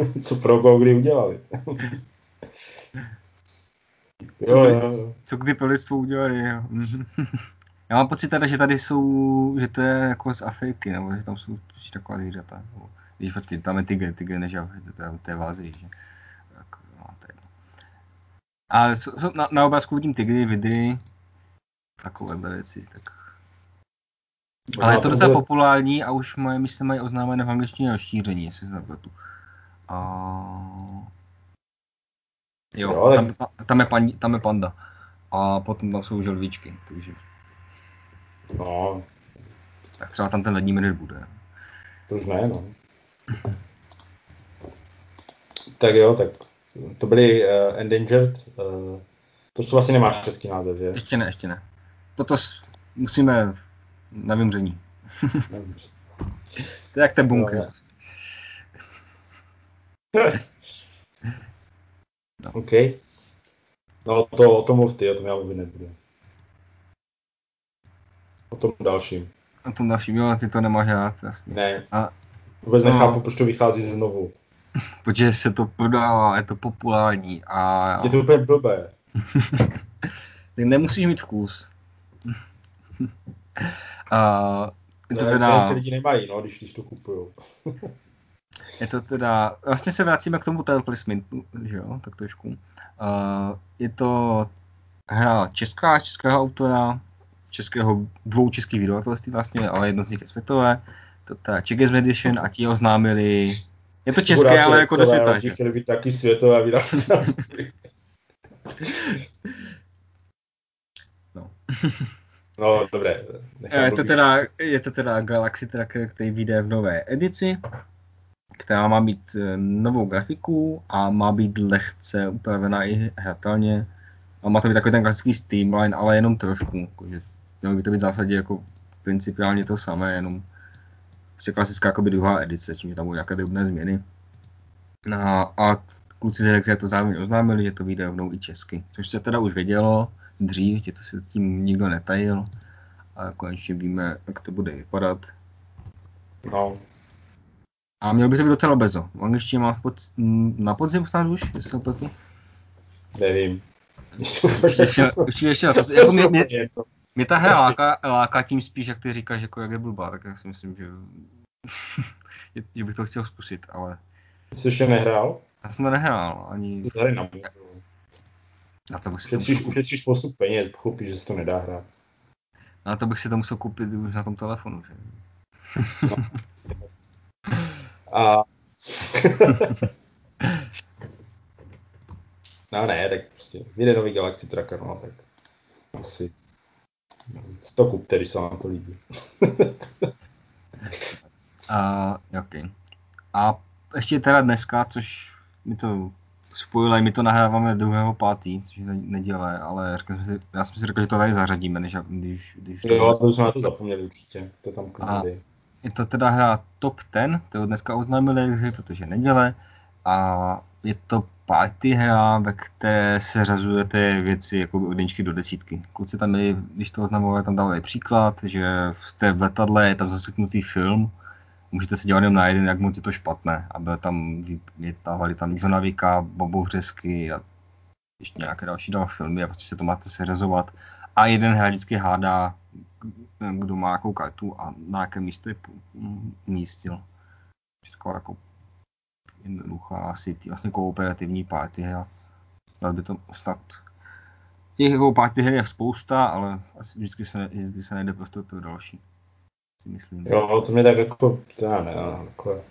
Co pro kdy udělali. co, jo, jo. co kdy pro lidstvo udělali, jo. Já mám pocit teda, že tady jsou, že to je jako z Afriky, nebo že tam jsou taková zvířata. Víš, počkej, tam je tygr, tygr než to, je, to je v Ázii, že? Tak, no, je. A so, na, na obrázku vidím tygry, vidry, takové věci, tak. Ale je to docela populární a už moje myslím mají oznámené v angličtině rozšíření, jestli se nepletu. A... Jo, jo tam, tam, je pan, tam je panda. A potom tam jsou želvíčky, takže No. Tak třeba tam ten lední medvěd bude. To už ne, no. tak jo, tak to byly uh, Endangered. Uh, To to vlastně nemáš český název, že? Ještě ne, ještě ne. Toto s, musíme na vymření. to je jak ten bunker. No, no. OK. No to, o tom mluv ty, o tom já mluvit nebudu. O tom dalším. O tom dalším, jo, ty to nemáš rád, jasně. Ne. A, Vůbec no. nechápu, proč to vychází znovu. Protože se to prodává, je to populární a... Je to úplně blbé. Ty nemusíš mít vkus. a, je to teda... ty lidi nemají, no, když, když to kupují. je to teda, vlastně se vracíme k tomu title placementu, že jo, tak trošku. Uh, je to hra česká, českého autora, českého, dvou českých vydavatelství vlastně, ale jedno z nich je světové. To ta Checkers Edition a ti oznámili, je to české, ale jako do světa, že? Chtěli být taky světové vydavatelství. no. No, dobré. Je to, teda, je to teda Galaxy Tracker, který vyjde v nové edici, která má mít eh, novou grafiku a má být lehce upravená i hratelně. A má to být takový ten klasický streamline, ale jenom trošku. Jakože mělo by to být v zásadě jako principiálně to samé, jenom prostě klasická jakoby druhá edice, čím tam budou nějaké drobné změny. No, a kluci z Rexia to zároveň oznámili, že to vyjde rovnou i česky, což se teda už vědělo dřív, že to se tím nikdo netajil a konečně víme, jak to bude vypadat. No. A měl by to být docela bezo. V angličtině má pod, na podzim snad už, jestli to? Nevím. Určitě ještě na to. Jako mě, mě, mě ta hra láká, láká tím spíš, jak ty říkáš, jako jak je blbá, tak já si myslím, že, že bych to chtěl zkusit, ale... Jsi ještě nehrál? Já jsem to nehrál, ani... Tady na Na to bych ušetříš, to ušetříš spoustu peněz, pochopíš, že se to nedá hrát. Na to bych si to musel koupit už na tom telefonu, že? No. A... no ne, tak prostě vyjde nový Galaxy Tracker, no tak asi to kupte, když se vám to líbí. uh, okay. A ještě teda dneska, což mi to spojilo, my to nahráváme druhého pátý, což je neděle, ale jsem si, já jsem si řekl, že to tady zařadíme, než, když, když to... Jo, to už jsme na to zapomněli určitě, to tam klidně Je to teda hra Top 10, to dneska oznámili, protože neděle, a je to party hra, ve které se řazujete věci jako od jedničky do desítky. Kluci tam měli, když to oznamovali, tam dávali příklad, že jste v letadle, je tam zaseknutý film, můžete se dělat jenom na jeden, jak moc je to špatné. A byl tam, vytávali tam Johna Vika, Bobo Hřesky a ještě nějaké další dva filmy a prostě se to máte seřazovat. A jeden hra vždycky hádá, kdo má jakou kartu a na jaké místo je umístil. Všechno jako jednoduchá asi vlastně kooperativní party hra. Dal by to snad těch jako party her je spousta, ale asi vždycky se, vždycky se najde prostor pro další. Si myslím. Jo, to mě tak jako, to já ne, jako...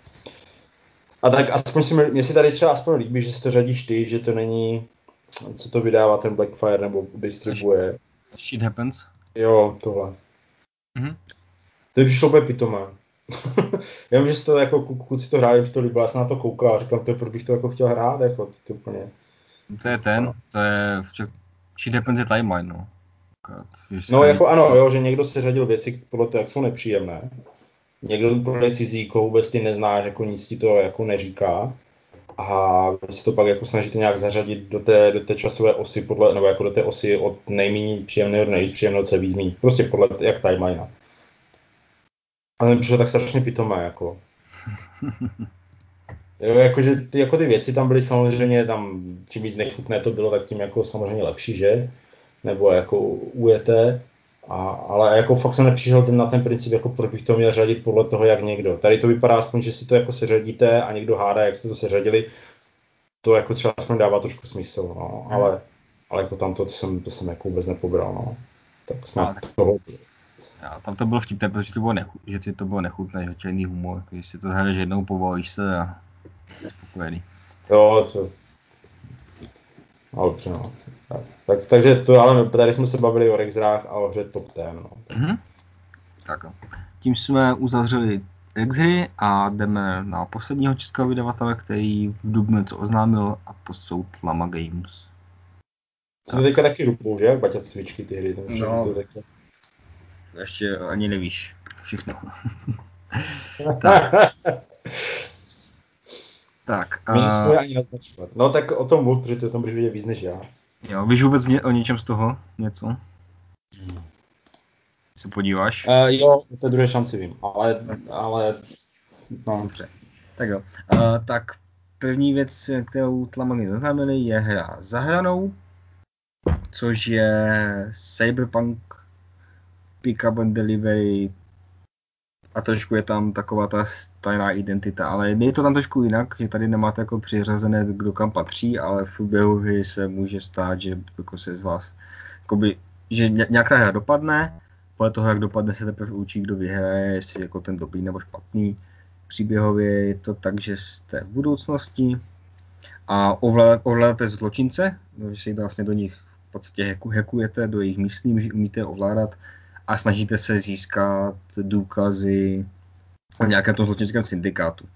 A tak aspoň si, mě si tady třeba aspoň líbí, že se to řadíš ty, že to není, co to vydává ten Blackfire nebo distribuje. Shit happens. Jo, tohle. Mhm. To by přišlo úplně pitomé. já vím, že to jako kluci to hráli, že to líbilo, já jsem na to koukal a říkám, to proč bych to jako chtěl hrát, jako to, to úplně. To je ten, to je, či depends timeline, no. No jako ano, jo, že někdo se řadil věci podle toho, jak jsou nepříjemné. Někdo cizí, koho vůbec ty neznáš, jako nic ti to jako neříká. A vy se to pak jako snažíte nějak zařadit do té, do té časové osy, podle, nebo jako do té osy od nejméně příjemného do nejvíc příjemného, co je víc Prostě podle jak timeline. Ale mi přišlo tak strašně pitomé, jako. Jo, jakože ty, jako ty věci tam byly samozřejmě, tam čím víc nechutné to bylo, tak tím jako samozřejmě lepší, že? Nebo jako ujete. A, ale jako fakt jsem nepřišel ten, na ten princip, jako proč bych to měl řadit podle toho, jak někdo. Tady to vypadá aspoň, že si to jako seřadíte a někdo hádá, jak jste to seřadili. To jako třeba aspoň dává trošku smysl, no. Ale, ale jako tam to, to, jsem, to jsem jako vůbec nepobral, no. Tak snad toho já, tam to bylo vtipné, protože to bylo, nechu, že ti to bylo nechutné, že černý humor, když si to hraješ jednou, povolíš se a jsi spokojený. Jo, to... No, dobře, no. Tak, tak, takže to, ale tady jsme se bavili o Rexrách a o hře Top Ten, no. Mm-hmm. Tak Tím jsme uzavřeli Exhry a jdeme na posledního českého vydavatele, který v Dubnu něco oznámil a to jsou Tlama Games. To teďka taky rupou, že? Jak Baťa cvičky ty hry. To No. to teďka. Ještě ani nevíš všechno. tak, nesmíme a, ani naznačovat. No tak o tom mluv, protože ty o tom budeš vědět víc než já. jo, víš vůbec ně, o něčem z toho něco? Se podíváš? Uh, jo, o té druhé šanci vím, ale, ale no, Dobře. Tak jo. Uh, tak první věc, kterou Tlamany oznámili, je hra za hranou, což je Cyberpunk Pick-up and Delivery a trošku je tam taková ta tajná identita, ale je to tam trošku jinak, že tady nemáte jako přiřazené, kdo kam patří, ale v průběhu hry se může stát, že jako se z vás, jakoby, že ně- nějak ta hra dopadne, podle toho, jak dopadne, se teprve učí, kdo vyhraje, jestli jako ten dobrý nebo špatný. Příběhově je to tak, že jste v budoucnosti a ovlá- ovládáte zločince, že si vlastně do nich v podstatě hackujete, do jejich myslí, že umíte ovládat a snažíte se získat důkazy o nějakém tom zločinském syndikátu.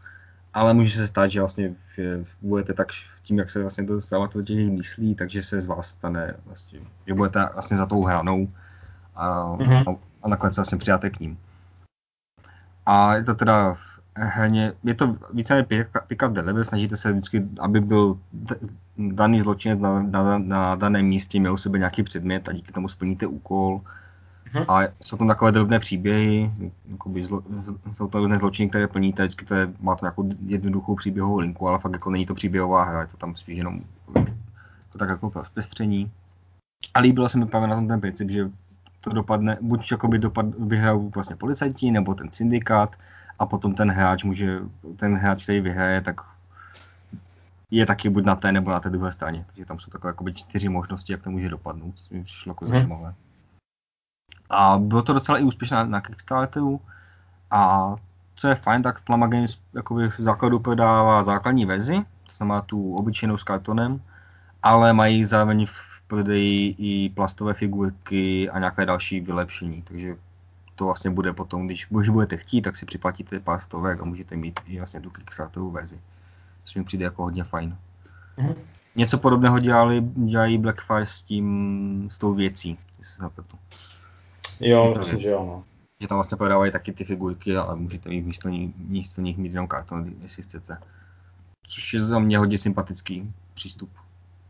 Ale může se stát, že vlastně budete tak tím, jak se vlastně dostáváte do těch jejich myslí, takže se z vás stane vlastně, že budete vlastně za tou hranou a, Mhm. a, nakonec se vlastně přijáte k ním. A je to teda herně, je to více pick-up delivery, snažíte se vždycky, aby byl daný zločinec na, na, na daném místě, měl u sebe nějaký předmět a díky tomu splníte úkol. Mhm. A jsou tam takové drobné příběhy, jakoby zlo, jsou to různé zločiny, které plníte, vždycky to je, má to nějakou jednoduchou příběhovou linku, ale fakt jako není to příběhová hra, je to tam spíš jenom to tak jako zpestření. A líbilo se mi právě na tom ten princip, že to dopadne, buď jakoby dopad, vyhrajou vlastně policajti, nebo ten syndikát, a potom ten hráč může, ten hráč, který vyhraje, tak je taky buď na té nebo na té druhé straně. Takže tam jsou takové jakoby čtyři možnosti, jak to může dopadnout. To mi přišlo jako Mhm. zajímavé. A bylo to docela i úspěšné na, Kickstarteru. A co je fajn, tak Tlama Games jakoby v základu prodává základní verzi, to znamená tu obyčejnou s kartonem, ale mají zároveň v prodeji i plastové figurky a nějaké další vylepšení. Takže to vlastně bude potom, když, když budete chtít, tak si připlatíte pár stovek a můžete mít i vlastně tu Kickstarterovou verzi. Což mi přijde jako hodně fajn. Mhm. Něco podobného dělali, dělají Blackfire s tím, s tou věcí, jestli se nepletu. Jo, myslím, že jo, no. Že tam vlastně prodávají taky ty figurky, ale můžete mít místo, ní, místo nich mít jenom karton, jestli chcete. Což je za mě hodně sympatický přístup.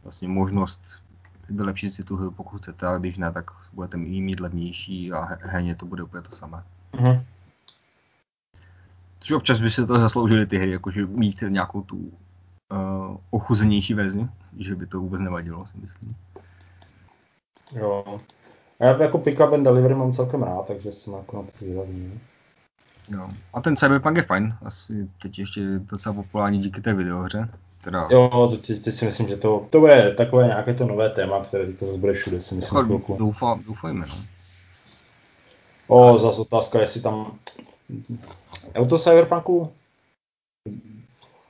Vlastně možnost vylepšit si tu hru, pokud chcete, ale když ne, tak budete ji mít levnější a he- herně to bude úplně to samé. Mhm. Což občas by se to zasloužily ty hry, jakože mít nějakou tu uh, ochuzenější verzi, že by to vůbec nevadilo, si myslím. Jo. A já jako pick up and delivery mám celkem rád, takže jsem jako na to zvědavý. Jo. A ten Cyberpunk je fajn, asi teď ještě je docela populární díky té videohře. Teda, Jo, teď, teď si myslím, že to, to bude takové nějaké to nové téma, které teďka zase bude všude, si myslím jako chvilku. doufá, doufejme, no. O, zase otázka, jestli tam... O to Cyberpunku...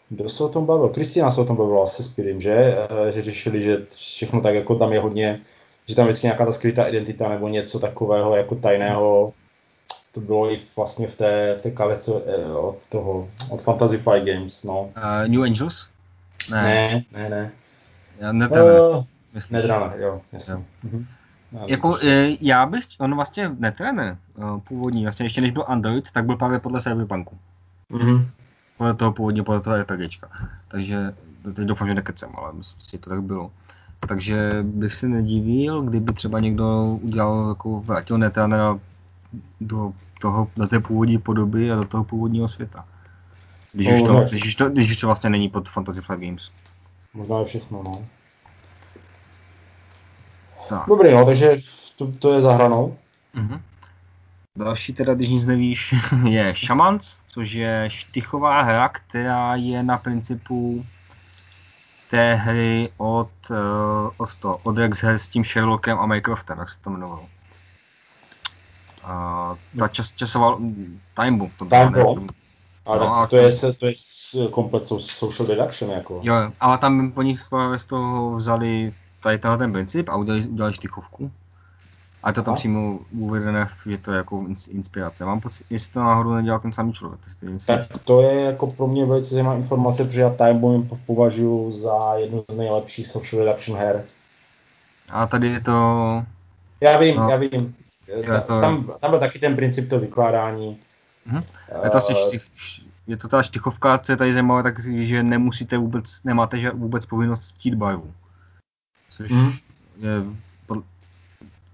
Kdo se o tom bavil? Kristina se o tom bavila se Spirim, že? Eh, Že řešili, že všechno tak jako tam je hodně, že tam vždycky nějaká ta skrytá identita nebo něco takového jako tajného. To bylo i vlastně v té, v té kalece eh, od toho, od Fantasy Flight Games, no. Uh, New Angels? Ne, Ne, ne, ne. já ne, ne, ne Uh, myslím. Netrane, jo, jasně. Jo. Mhm. Já Jako, e, já bych, on vlastně netrene, uh, původní, vlastně ještě než byl Android, tak byl právě podle Cyberpunku. Mhm. Podle toho původně, podle toho RPGčka. Takže, teď doufám, že nekecem, ale myslím si, že to tak bylo. Takže bych se nedivil, kdyby třeba někdo udělal jako vrátil Netrunnera do, toho, do té původní podoby a do toho původního světa. Když, už, No, to, ne. když, už to, když už to vlastně není pod Fantasy Flight Games. Možná je všechno, no. Tak. Dobrý, no, takže to, to je za hranou. Mhm. Další teda, když nic nevíš, je Shamans, což je štychová hra, která je na principu té hry od, uh, od, to, od Rex her s tím Sherlockem a Mycroftem, jak se to jmenovalo. Uh, ta čas, časová Time Bomb to bylo, Time ne? Bomb? Ale No, a to, je, se- to je komplet so- social deduction, jako. Jo, ale tam po nich z toho vzali tady tenhle ten princip a udělali, udělali štychovku. A je to tam Aha. přímo uvedené, že to je jako ins- inspirace. Mám pocit, jestli to náhodou nedělal ten samý člověk. Tak to je jako pro mě velice zajímavá informace, protože já Time Bomb považuji za jednu z nejlepších social deduction her. A tady je to... Já vím, no, já vím. Ta, to... tam, tam byl taky ten princip to vykládání. Mhm. Je to asi štich, je to ta štichovka, co je tady zajímavé, tak že nemusíte vůbec, nemáte že vůbec povinnost chtít barvu. Což mm. je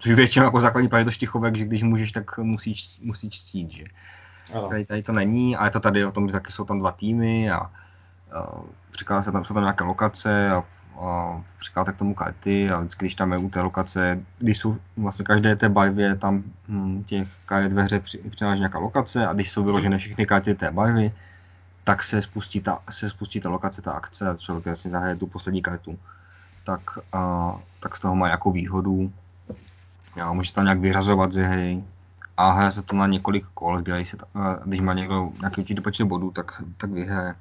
což většinou jako základní právě to štichovek, že když můžeš, tak musíš, musíš ctít, že. Ano. Tady, tady, to není, a je to tady o tom, že taky jsou tam dva týmy a, a říká se tam, jsou tam nějaké lokace a, a přikládáte k tomu karty a vždycky, když tam je u té lokace, když jsou vlastně každé té barvě tam hm, těch karet ve hře přináší nějaká lokace a když jsou vyložené všechny karty té barvy, tak se spustí ta, se spustí ta lokace, ta akce a člověk vlastně zahraje tu poslední kartu. Tak, a, tak z toho má jako výhodu. Já, může se tam nějak vyřazovat ze hry a hraje se to na několik kol, sbírají se, když má někdo nějaký určitý počet bodů, tak, tak vyhraje.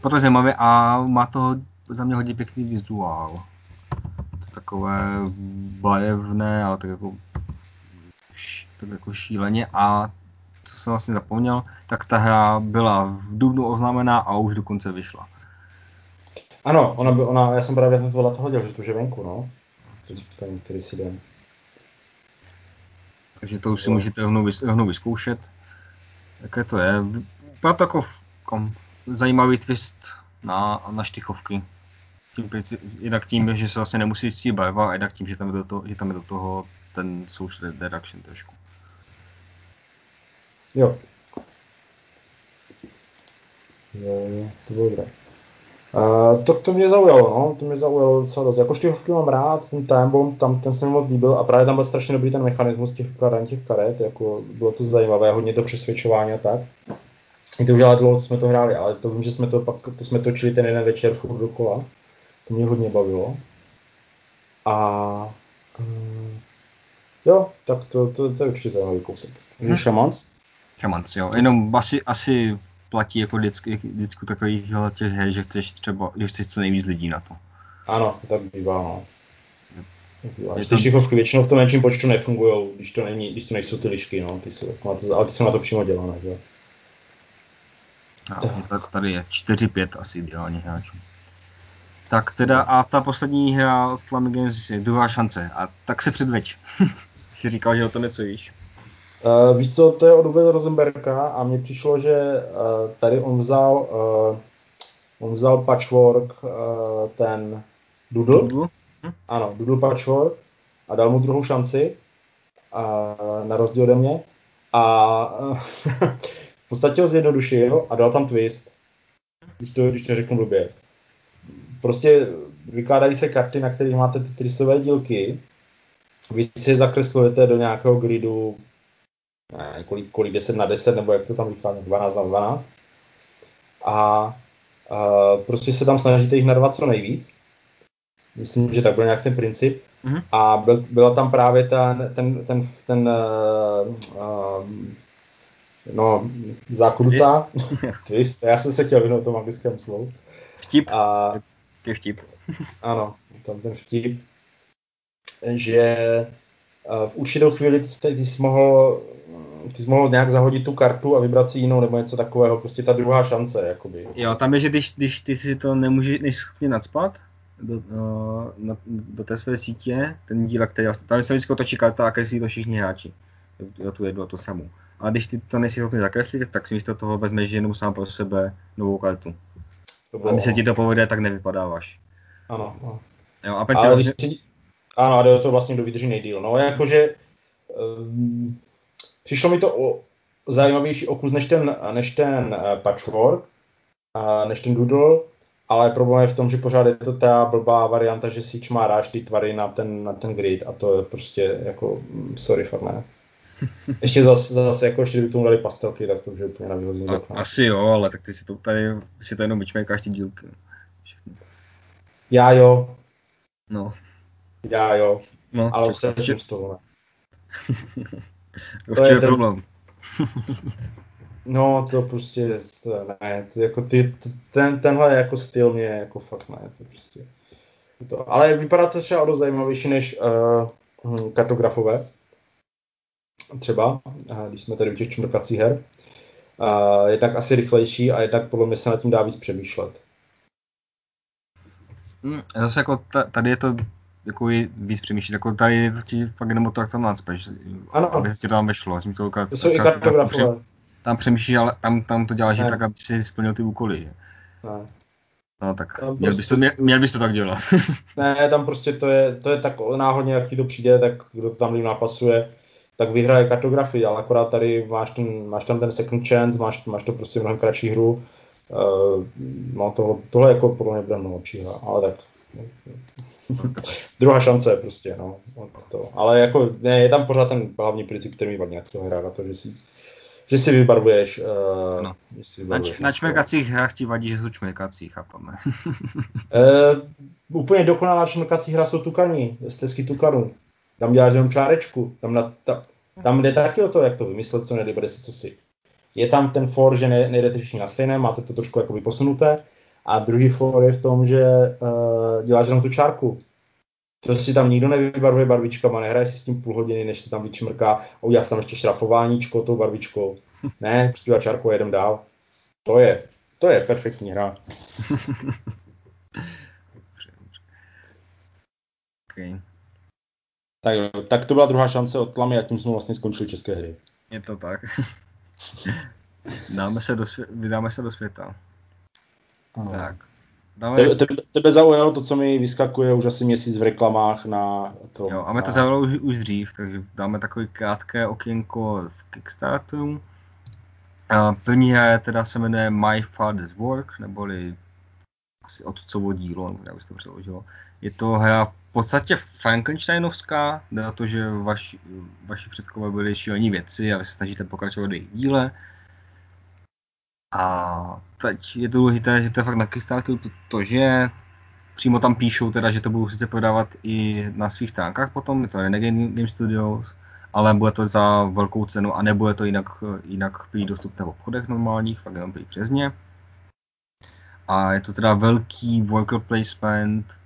Proto zajímavé a má to za mě hodně pěkný vizuál. To takové bajevné, ale tak jako, tak jako šíleně a co jsem vlastně zapomněl, tak ta hra byla v Dubnu oznámená a už dokonce vyšla. Ano, ona, by, ona já jsem právě na to hodil, že to už je venku, no. Teďka některý si den. Takže to už si můžete rovnou, rovnou vyzkoušet. Jaké to je. Byla to jako kom, zajímavý twist na, na štychovky. Tím, jednak tím, že se vlastně nemusí cítit barva, a jednak tím, že tam je do toho, že tam je do toho ten social deduction trošku. Jo. Jo, jo, to bylo dobré. Uh, to, to mě zaujalo, no, to mě zaujalo docela dost. Jako štěchovky mám rád, ten time bomb, tam ten se mi moc líbil a právě tam byl strašně dobrý ten mechanismus těch vkládání těch karet, jako bylo to zajímavé, hodně to přesvědčování a tak. I to už ale dlouho jsme to hráli, ale to vím, že jsme to pak, to jsme točili ten jeden večer furt dokola. To mě hodně bavilo. A uh, jo, tak to, to, to je určitě zajímavý kousek. Hmm. Šamans? Šamans, jo. Jenom asi, asi platí jako vždycky, vždycky takových těch her, že chceš třeba, že chceš co nejvíc lidí na to. Ano, to tak bývá, no. Ty tam... šichovky většinou v tom menším počtu nefungují, když to, není, když to nejsou ty lišky, no, ty jsou, ale ty jsou na to přímo dělané, jo. No, tady je 4-5 asi ideálně hráčů. Tak teda a ta poslední hra od Flamy Games je druhá šance. A tak se předveď. Jsi říkal, že o to něco víš. Uh, víš co, to je od Uwe Rosenberga a mně přišlo, že uh, tady on vzal uh, on vzal patchwork, uh, ten Doodle, Doodle? Hm? ano, Doodle patchwork a dal mu druhou šanci uh, na rozdíl ode mě a uh, v podstatě ho zjednodušil a dal tam twist, když to, když to řeknu blbě. Prostě vykládají se karty, na kterých máte ty trysové dílky, vy si je zakreslujete do nějakého gridu ne, kolik, kolik 10 na 10, nebo jak to tam vykládá, 12 na 12. A, a prostě se tam snažíte jich narvat co nejvíc. Myslím, že tak byl nějak ten princip. Mm-hmm. A byl, byla tam právě ten, ten, ten, ten uh, uh, no, zákuduta, twist. Já jsem se chtěl vyhnout tomu anglickému slovu. Vtip. A, je vtip. ano, tam ten vtip, že v určitou chvíli ty jsi mohl ty jsi mohl nějak zahodit tu kartu a vybrat si jinou nebo něco takového, prostě ta druhá šance, jakoby. Jo, tam je, že když, když ty si to nemůžeš, nejsi schopný nadspat do, uh, na, do té své sítě, ten díl, který vlastně, tam se vždycky otočí karta a kreslí to všichni hráči. Jo, tu jednu a tu samou. A když ty to nejsi schopný zakreslit, tak si místo toho vezmeš jenom sám pro sebe novou kartu. To bylo, a když se ti to povede, tak nevypadáváš. Ano, ano. Jo, a Ale vlastně... si, ano, a to vlastně do vydrží nejdíl. No, jakože um, přišlo mi to o zajímavější okus než ten, než ten uh, patchwork, než ten doodle, ale problém je v tom, že pořád je to ta blbá varianta, že si má ráš ty tvary na ten, na ten grid a to je prostě jako, mm, sorry, fakt ne. Ještě zase, zase jako ještě kdyby tomu dali pastelky, tak to už je úplně na vyhození Asi jo, ale tak ty si to tady, ty si to jenom vyčmejkáš ty dílky. Všechno. Já jo. No. Já jo. No, ale ostatně z toho ne. to je ten... problém. no, to prostě, to ne, to jako ty, ten, tenhle jako styl mě jako fakt ne, to prostě. To, ale vypadá to třeba o dost zajímavější než uh, kartografové. Třeba, uh, když jsme tady u těch čmrkacích her. Uh, jednak asi rychlejší a jednak podle mě se nad tím dá víc přemýšlet. Hmm, zase jako tady je to jako víc přemýšlet, jako tady to ti fakt jenom to, jak to nadspeš, Ano. aby ti to tam vešlo, tím to, To jsou i kartografové. Tam přemýšlíš, ale tam, tam to děláš, že Ne. tak, aby si splnil ty úkoly, že? Ne. No tak, Tam měl, bys prostě- to, měl, měl bys to tak dělat. Ne, tam prostě to je, to je tak náhodně, jak ti to přijde, tak kdo to tam líp napasuje, tak vyhraje kartografii, ale akorát tady máš, ten, máš tam ten second chance, máš, máš to prostě mnohem kratší hru. Uh, no to, tohle jako podle mě bude mnohem lepší hra, ale tak. Druhá šance prostě, no. To. Ale jako, ne, je tam pořád ten hlavní princip, který mi vadí na to hra, na to, že si, že si vybarvuješ, uh, No. že si Na, vybarvuješ na město. čmekacích hrách ti vadí, že jsou čmekací, chápeme. Uh, úplně dokonalá šmrkací hra jsou tukani, stezky tukanů. Tam děláš jenom čárečku. Tam, na, ta, tam jde taky o to, jak to vymyslet, co nejde, bude si co si. Je tam ten for, že ne, nejdete všichni na stejné, máte to trošku jakoby posunuté. A druhý for je v tom, že uh, děláš jenom tu čárku. To si tam nikdo nevybarvuje barvičkama, nehraje si s tím půl hodiny, než se tam vyčmrká a udělá si tam ještě šrafováníčko tou barvičkou. Ne, prostě udělá čárku a jedem dál. To je, to je perfektní hra. okay. Tak, tak to byla druhá šance od Tlamy a tím jsme vlastně skončili české hry. Je to tak. Dáme se do vydáme se do světa. Tak. Dáme, Tebe, tebe, tebe zaujalo to, co mi vyskakuje už asi měsíc v reklamách na to. jo, a mě to na... zaujalo už, už dřív, takže dáme takový krátké okénko v Kickstarteru. A první hra je teda se jmenuje My Father's Work, neboli asi otcovo dílo, jak by se to přeložilo. Je to hra v podstatě Frankensteinovská, jde o to, že vaši, vaši předkové byli šílení věci a vy se snažíte pokračovat v jejich díle. A teď je důležité, že to je fakt na Kickstarteru to, to, že přímo tam píšou teda, že to budou sice prodávat i na svých stránkách potom, je to Renegade Game Studios, ale bude to za velkou cenu a nebude to jinak, jinak prý dostupné v obchodech normálních, fakt jenom prý přes ně. A je to teda velký worker placement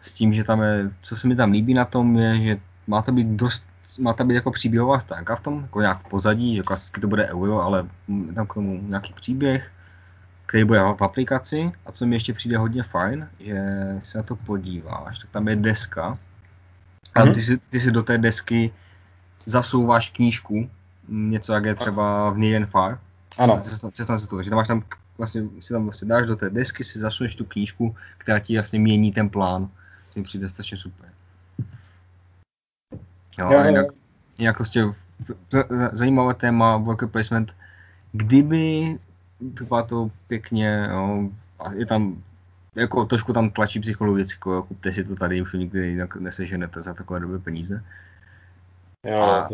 s tím, že tam je, co se mi tam líbí na tom je, že má to být dost, má to být jako příběhová stránka v tom, jako nějak pozadí, že klasicky to bude euro, ale tam k tomu nějaký příběh, který bude v aplikaci a co mi ještě přijde hodně fajn, že se na to podíváš, tak tam je deska a Mhm. ty si, ty si do té desky zasouváš knížku, něco jak je třeba v Near Far, Ano, cesta na cestu, takže tam máš tam vlastně, si tam vlastně dáš do té desky, si zasuneš tu knížku, která ti vlastně mění ten plán. To mi přijde strašně super. Jo, Jo, a jo. jinak, jinak prostě zajímavé téma worker placement. Kdyby vypadá to pěkně, jo, a je tam jako trošku tam tlačí psychologicko, jo, kupte si to tady, už nikdy jinak neseženete za takové dobré peníze. jo, a-.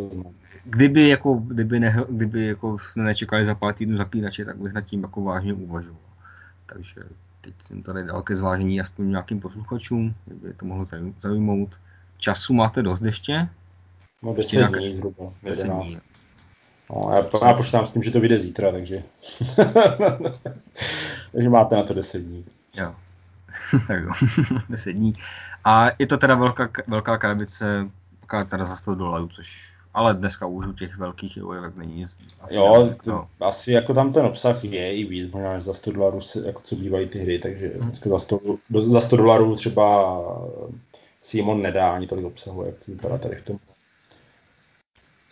Kdyby jako, kdyby, ne, kdyby jako nečekali za pár týdnů zaklínače, tak bych nad tím jako vážně uvažoval. Takže teď jsem tady dal ke zvážení aspoň nějakým posluchačům, kdyby to mohlo zajm- zaujmout. Času máte dost ještě? No Ještě 10 nějaké- dní zhruba, 10 11. dní. No, já, já počítám s tím, že to vyjde zítra, takže... takže máte na to 10 dní. Jo. tak jo, 10 dní. A je to teda velká, velká krabice, teda za 100 dolarů, což ale dneska už u těch velkých eurek není nic. Asi Jo, to, no. asi jako tam ten obsah je i víc, možná než za 100 dolarů, jako co bývají ty hry, takže dneska za 100, do, za 100 dolarů třeba Simon nedá ani tolik obsahu, jak to vypadá tady v tom.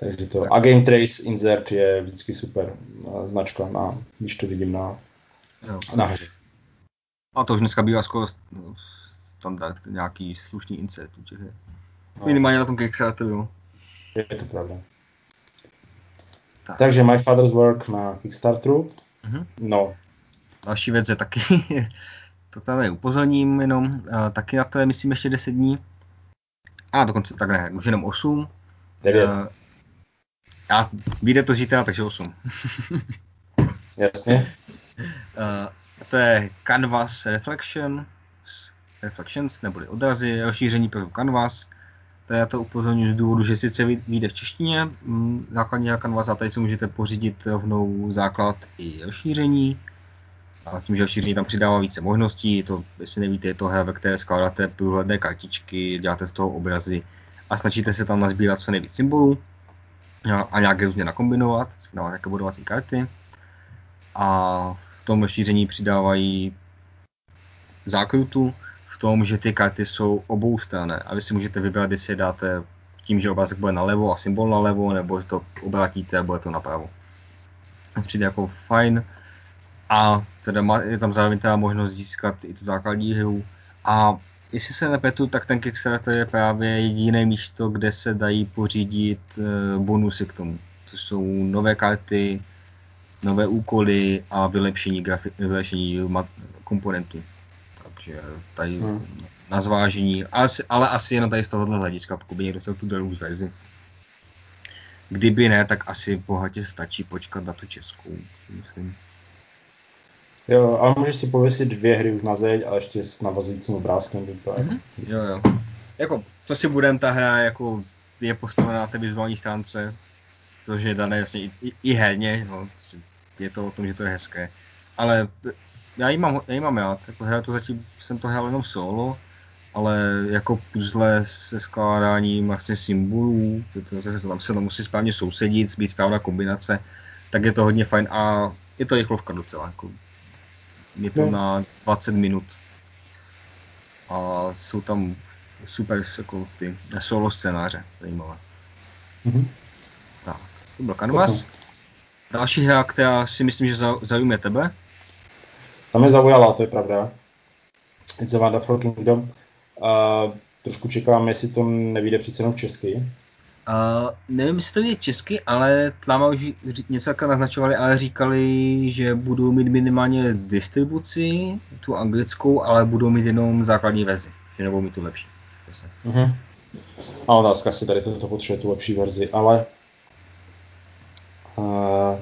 Takže to. A Game Trace Insert je vždycky super značka, na, když to vidím na, Jo. na hře. A to už dneska bývá skoro no, standard, nějaký slušný insert u těch. No. Minimálně na tom Kickstarteru. Je to pravda. Tak. Takže My Father's Work na Kickstarteru. Mhm. No, Další věc je taky, to tady upozorním jenom, taky na to je myslím ještě 10 dní. A dokonce tak ne, už jenom 8. 9, A, vyjde to zítra, takže 8. jasně. Uh, to je Canvas Reflection, Reflections, neboli odrazy, rozšíření pro Canvas. To já to upozorňuji z důvodu, že sice vy- vyjde v češtině, mm, základní Canvas, a tady si můžete pořídit rovnou základ i rozšíření. A tím, že rozšíření tam přidává více možností, je to, jestli nevíte, je to hra, ve které skládáte průhledné kartičky, děláte z toho obrazy a snažíte se tam nazbírat co nejvíc symbolů a, nějak je různě nakombinovat, dávat nějaké bodovací karty. A v tom rozšíření přidávají zákrutu v tom, že ty karty jsou oboustranné. A vy si můžete vybrat, jestli dáte tím, že obrázek bude nalevo a symbol nalevo, nebo to obrátíte a bude to napravo. Přijde jako fajn. A teda je tam zároveň teda možnost získat i tu základní hru. A jestli se nepletu, tak ten Kickstarter je právě jediné místo, kde se dají pořídit eh, bonusy k tomu. To jsou nové karty, nové úkoly a vylepšení, grafi- vylepšení komponentů. Takže tady hmm. na zvážení, asi, ale asi jenom tady z tohohle hlediska, pokud by někdo chtěl tu deluxe verzi. Kdyby ne, tak asi bohatě stačí počkat na tu českou, myslím. Jo, ale můžeš si pověsit dvě hry už na zeď a ještě s navazujícím obrázkem. Mm-hmm. Jo, jo. Jako, co si budem, ta hra jako je postavená na té vizuální stránce, což je dané jasně i, i, i herně, no, je to o tom, že to je hezké. Ale já ji mám, já ji mám rád, jako to zatím, jsem to hrál jenom solo, ale jako puzzle se skládáním vlastně symbolů, to se tam se tam musí správně sousedit, být správná kombinace, tak je to hodně fajn a je to rychlovka docela. Jako je to no. na 20 minut. A jsou tam super jako ty solo scénáře, zajímavé. Mm-hmm. Tak, to byl Canvas. Další hra, která si myslím, že zaujme tebe. Ta mě zaujala, to je pravda. It's a Wonderful Kingdom. Uh, trošku čekám, jestli to nevíde přece jenom v česky. Uh, nevím, jestli to je česky, ale Tlama už něco takhle naznačovali, ale říkali, že budou mít minimálně distribuci, tu anglickou, ale budou mít jenom základní verzi, že nebudou mít tu lepší. Zase. Uh-huh. A otázka, si tady toto potřebuje tu lepší verzi, ale uh,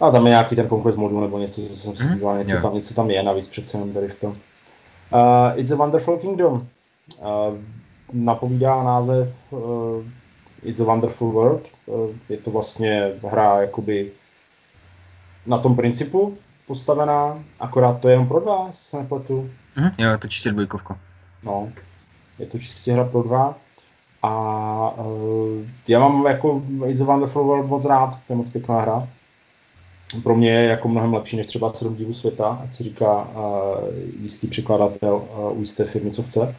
a tam je nějaký ten conquest modu nebo něco, co jsem si mm-hmm. díval, něco, tam, něco tam je navíc přece jenom tady v tom. Uh, It's a Wonderful Kingdom. Uh, napovídá název uh, It's a Wonderful World. Uh, je to vlastně hra jakoby na tom principu postavená, akorát to je jenom pro dva, se nepletu. Mm, jo, je to čistě dvojkovka. No, je to čistě hra pro dva. A uh, já mám jako It's a Wonderful World moc rád, to je moc pěkná hra. Pro mě je jako mnohem lepší než třeba sedm divů světa, ať si říká uh, jistý překladatel uh, u jisté firmy, co chce.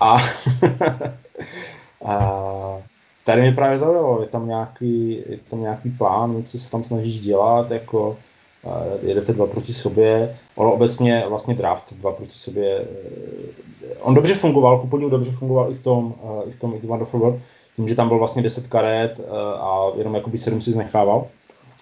A, a tady mě právě zaujalo, je tam nějaký, je tam nějaký plán, něco se tam snažíš dělat, jako jedete dva proti sobě, ono obecně vlastně draft dva proti sobě, uh, on dobře fungoval, ku dobře fungoval i v tom, uh, i v tom It's Wonderful World, tím, že tam byl vlastně 10 karet uh, a jenom jakoby 7 si znechával,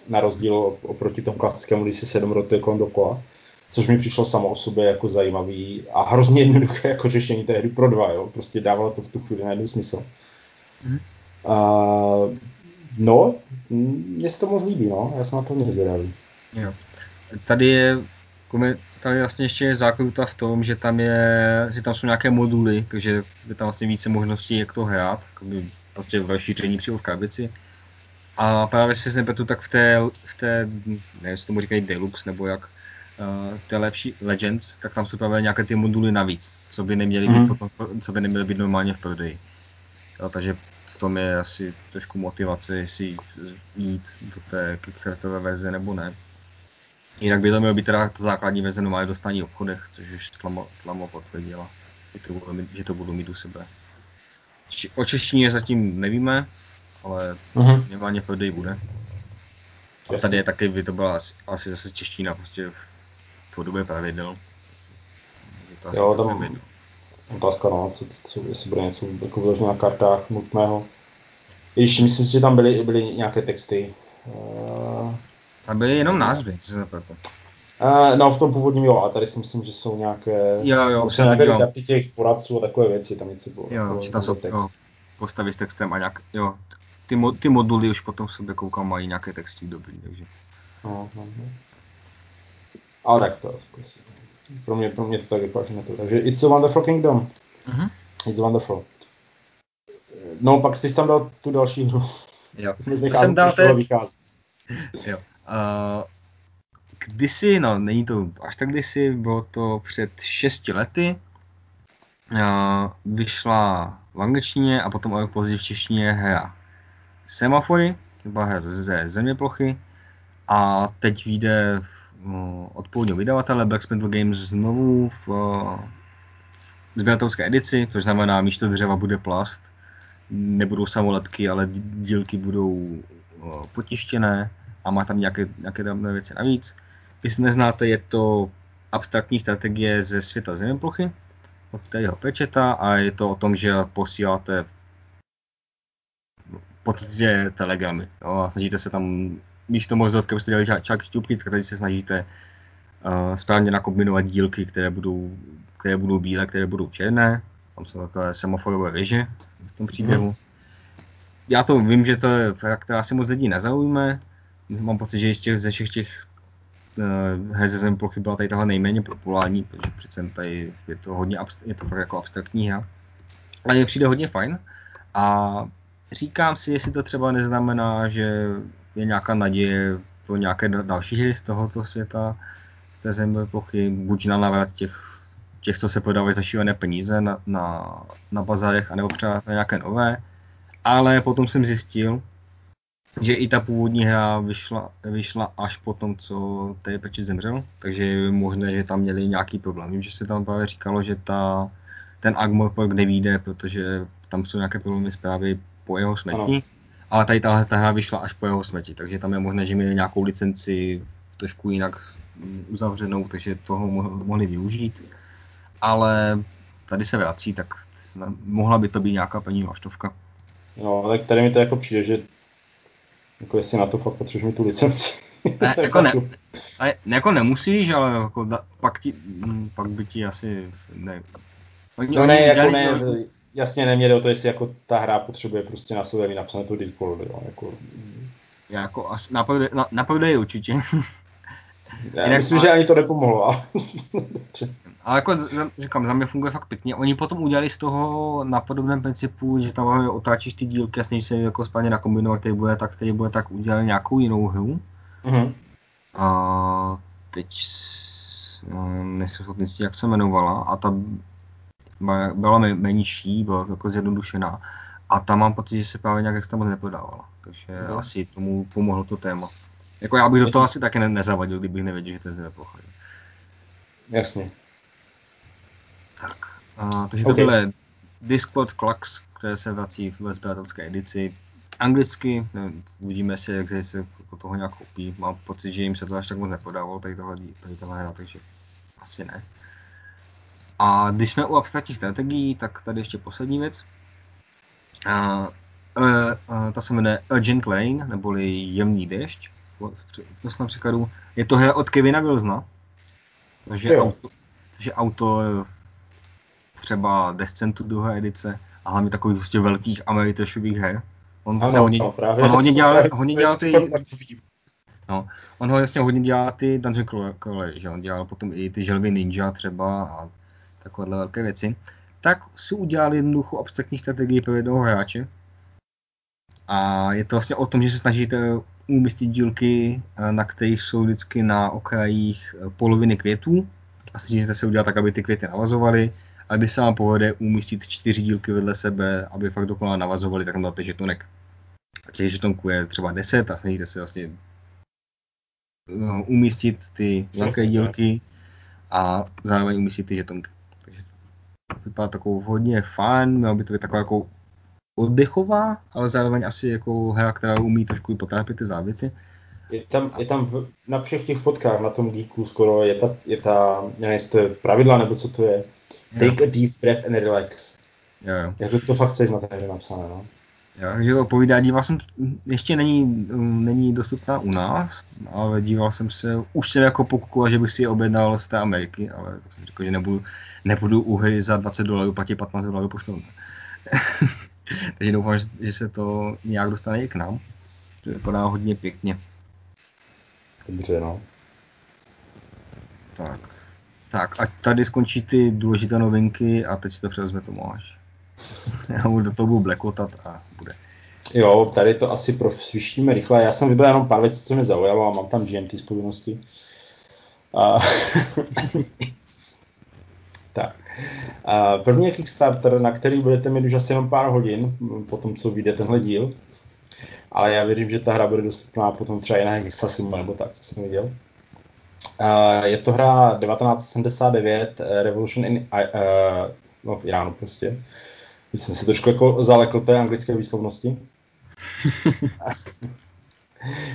na rozdíl oproti tomu klasickému, když si 7 rotuje kolem dokola což mi přišlo samo o sobě jako zajímavý a hrozně jednoduché jako řešení té hry pro dva, jo. Prostě dávalo to v tu chvíli najednou smysl. Mm. Uh, no, mně se to moc líbí, no. Já jsem na to nezvědavý. Jo. Tady je tady vlastně ještě je zákruta v tom, že tam, je, že tam jsou nějaké moduly, takže je tam vlastně více možností, jak to hrát, jakoby vlastně v rozšíření přímo v krabici. A právě si nepletu, tak v té, v té nevím, jestli tomu říkají Deluxe nebo jak, uh, té lepší Legends, tak tam jsou právě nějaké ty moduly navíc, co by neměly být mm. potom, co by neměly být normálně v prodeji. Jo, takže v tom je asi trošku motivace, jestli jít do té Kickstarterové verze nebo ne. Jinak by to mělo být teda ta základní verze normálně dostání v obchodech, což už Tlamo, tlamo potvrdila, že to, budou mít, že to budou mít u sebe. O češtině zatím nevíme, ale minimálně v prodeji bude. A tady je taky, by to byla asi, asi zase čeština, prostě podobě pravidel. To jo, tam pravidel. otázka, no, co, co, jestli bude něco jako vyloženě na kartách nutného. I když myslím si, že tam byly, byly nějaké texty. Uh, tam byly jenom názvy, co se. Uh, no, v tom původním jo, a tady si myslím, že jsou nějaké, jo, jo, jsou nějaké karty těch poradců a takové věci, tam něco bylo. Jo, jako, tam jsou text. Jo, postavy s textem a nějak, jo, ty, mo, ty moduly už potom v sobě koukám, mají nějaké texty dobrý, takže. No, no, no. Ale tak to prostě, pro mě, pro mě to tak vypadá, na to. Takže It's a Wonderful Kingdom. Mm-hmm. It's Wonderful. No, pak jsi tam dal tu další hru. Jo. jsem dal teď... jo. Uh, kdysi, no není to až tak kdysi, bylo to před 6 lety, uh, vyšla v angličtině a potom o později v češtině hra Semafory, to byla hra ze zeměplochy a teď vyjde v od původního vydavatele Black Spindle Games znovu v, sběratelské edici, což znamená, místo dřeva bude plast, nebudou samoletky, ale dílky budou potištěné a má tam nějaké, nějaké tam věci navíc. Jestli neznáte, je to abstraktní strategie ze světa zeměplochy od tého pečeta a je to o tom, že posíláte podstatě telegramy. Jo, a snažíte se tam, když to mozovky, abyste dělali čák šťupky, tak tady se snažíte uh, správně nakombinovat dílky, které budou, které budou bílé, které budou černé. Tam jsou takové semaforové věže v tom příběhu. Mm. Já to vím, že to je fakt, která se moc lidí nezaujme. Mám pocit, že z ze všech těch uh, her ze byla tady tahle nejméně populární, protože přece tady je to hodně je to fakt jako abstraktní hra. Ale mi přijde hodně fajn. A říkám si, jestli to třeba neznamená, že je nějaká naděje pro nějaké další hry z tohoto světa, z té země plochy, buď na návrat těch, těch, co se prodávají za šílené peníze na, na, na bazarech, anebo třeba na nějaké nové. Ale potom jsem zjistil, že i ta původní hra vyšla, vyšla až po tom, co té peči zemřel, takže je možné, že tam měli nějaký problém. Vím, že se tam právě říkalo, že ta, ten Agmorpork nevíde, protože tam jsou nějaké problémy zprávy po jeho smrti, ano. Ale tady tahle ta hra vyšla až po jeho smrti, takže tam je možné, že měli nějakou licenci trošku jinak uzavřenou, takže toho mohli využít. Ale tady se vrací, tak mohla by to být nějaká paní vlaštovka. No, tak tady mi to jako přijde, že jako jestli na to fakt potřebuješ mít tu licenci. Ne, jako, ne, ne, jako nemusíš, ale jako da, pak, ti, mm, pak by ti asi... Ne, oni, no oni ne, jako ne, jasně neměli o to, jestli jako ta hra potřebuje prostě na sebe napsané to Discord, jo, jako... Jako asi na, na, určitě. Já Jinak, myslím, ale... že ani to nepomohlo. Ale, ale jako říkám, za mě funguje fakt pěkně. Oni potom udělali z toho na podobném principu, že tam otáčíš ty dílky a snažíš se jako správně nakombinovat, který bude tak, který bude tak, udělali nějakou jinou hru. Mm-hmm. A teď no, nejsem schopný jak se jmenovala a ta byla menší, byla jako zjednodušená a tam mám pocit, že se právě nějak extra moc neprodávala. Takže mm. asi tomu pomohlo to téma. Jako já bych do toho asi taky ne- nezavadil, kdybych nevěděl, že to je zeměplocha. Jasně. Tak, a, takže okay. to byly Discord Clux, které se vrací ve sběratelské edici. Anglicky, nevím, uvidíme si, jak se jako toho nějak koupí. Mám pocit, že jim se to až tak moc nepodávalo, tady tohle, tady tohle hra, takže asi ne. A když jsme u abstraktních strategií, tak tady ještě poslední věc. A, uh, uh, ta se jmenuje Urgent Lane, neboli Jemný déšť v tom překladu. Je to hra od Kevina Wilsona, takže auto, takže auto třeba Descentu druhé edice a hlavně takových prostě velkých ameritrashových her. On ano, hodně, no, právě on hodně dělal, hodně dělal ty, no, on ho jasně hodně dělá ty Dungeon Crawler, že on dělal potom i ty želvy Ninja třeba a takovéhle velké věci. Tak si udělali jednoduchou abstraktní strategii pro jednoho hráče. A je to vlastně o tom, že se snažíte umístit dílky, eh, na kterých jsou vždycky na okrajích eh, poloviny květů a snažíte se udělat tak, aby ty květy navazovaly. A když se vám povede umístit čtyři dílky vedle sebe, aby fakt dokonale navazovaly, tak tam dáte žetonek. A těch žetonků je třeba 10 a snažíte se vlastně no, umístit ty velké dílky a zároveň umístit ty žetonky. Vypadá takovou hodně fajn, mělo by to být taková jako oddechová, ale zároveň asi jako hra, která umí trošku potápět ty závěty. Je tam, je tam v, na všech těch fotkách na tom geeku skoro je ta, je ta nevím, jestli to je pravidla nebo co to je. Take jo. a deep breath and relax. Jo, jo. Jako to fakt chceš na té hře napsané, no. Jo, že to povídá, díval jsem, ještě není, není dostupná u nás, ale díval jsem se, už jsem jako pokukoval, že bych si je objednal z té Ameriky, ale tak jsem řekl, že nebudu, nebudu u hry za 20 dolarů platit 15 dolarů poštou. Takže doufám, že se to nějak dostane i k nám. To vypadá hodně pěkně. Dobře, no. Tak. Tak, a tady skončí ty důležité novinky a teď si to převezme Tomáš. Já budu do toho budu blekotat a bude. Jo, tady to asi prosvištíme rychle. Já jsem vybral jenom pár věcí, co mě zaujalo a mám tam GMT z povinnosti. A... tak. A první je Kickstarter, na který budete mít už asi jenom pár hodin, po tom, co vyjde tenhle díl. Ale já věřím, že ta hra bude dostupná potom třeba i na Hexasimu nebo tak, co jsem viděl. Uh, je to hra 1979 Revolution in uh, no v Iránu prostě. Když jsem se trošku jako zalekl té anglické výslovnosti.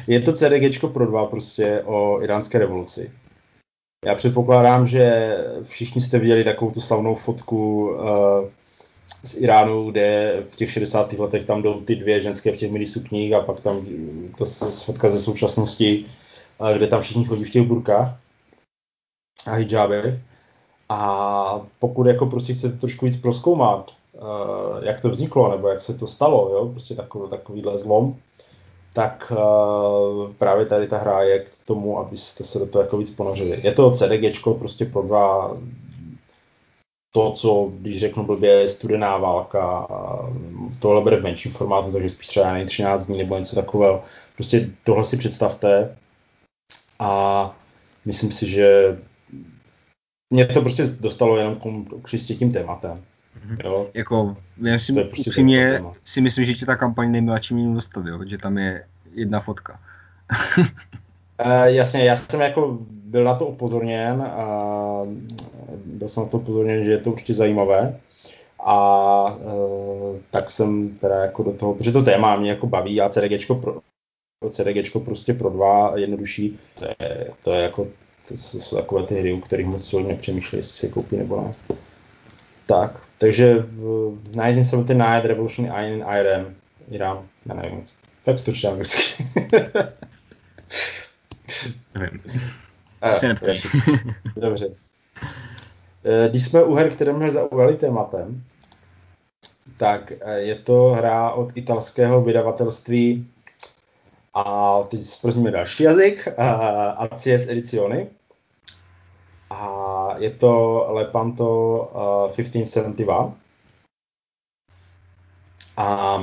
je to CDG pro dva prostě o iránské revoluci. Já předpokládám, že všichni jste viděli takovou tu slavnou fotku uh, z Iránu, kde v těch 60. letech tam jdou ty dvě ženské v těch mini sukních a pak tam ta fotka ze současnosti, uh, kde tam všichni chodí v těch burkách a hijabech. A pokud jako prostě chcete trošku víc proskoumat, uh, jak to vzniklo, nebo jak se to stalo, jo, prostě takový, takovýhle zlom, tak uh, právě tady ta hra je k tomu, abyste se do toho jako víc ponořili. Je to CDG prostě pro dva to, co, když řeknu blbě, je studená válka, tohle bude v menším formátu, takže spíš třeba nej 13 dní nebo něco takového. Prostě tohle si představte a myslím si, že mě to prostě dostalo jenom k tím tématem. Mhm. Jo? Jako, já si, prostě upřímně si myslím, že ti ta kampaň neměla čím jiným dostat, jo? že tam je jedna fotka. uh, jasně, já jsem jako byl na to upozorněn a byl jsem na to upozorněn, že je to určitě zajímavé. A uh, tak jsem teda jako do toho, protože to téma mě jako baví a CDGčko pro, CDGčko prostě pro dva jednodušší, to je, to je jako to jsou takové ty hry, u kterých moc člověk nepřemýšlí, jestli si koupí nebo ne. Tak, takže uh, 1979 Revolution in Iran, Irán, já nevím, tak stručně anglicky. nevím. Dobře. Eh, když jsme u her, které mě zaujaly tématem, tak eh, je to hra od italského vydavatelství a teď zprozíme další jazyk, ACS Edizioni. A je to Lepanto 1571. A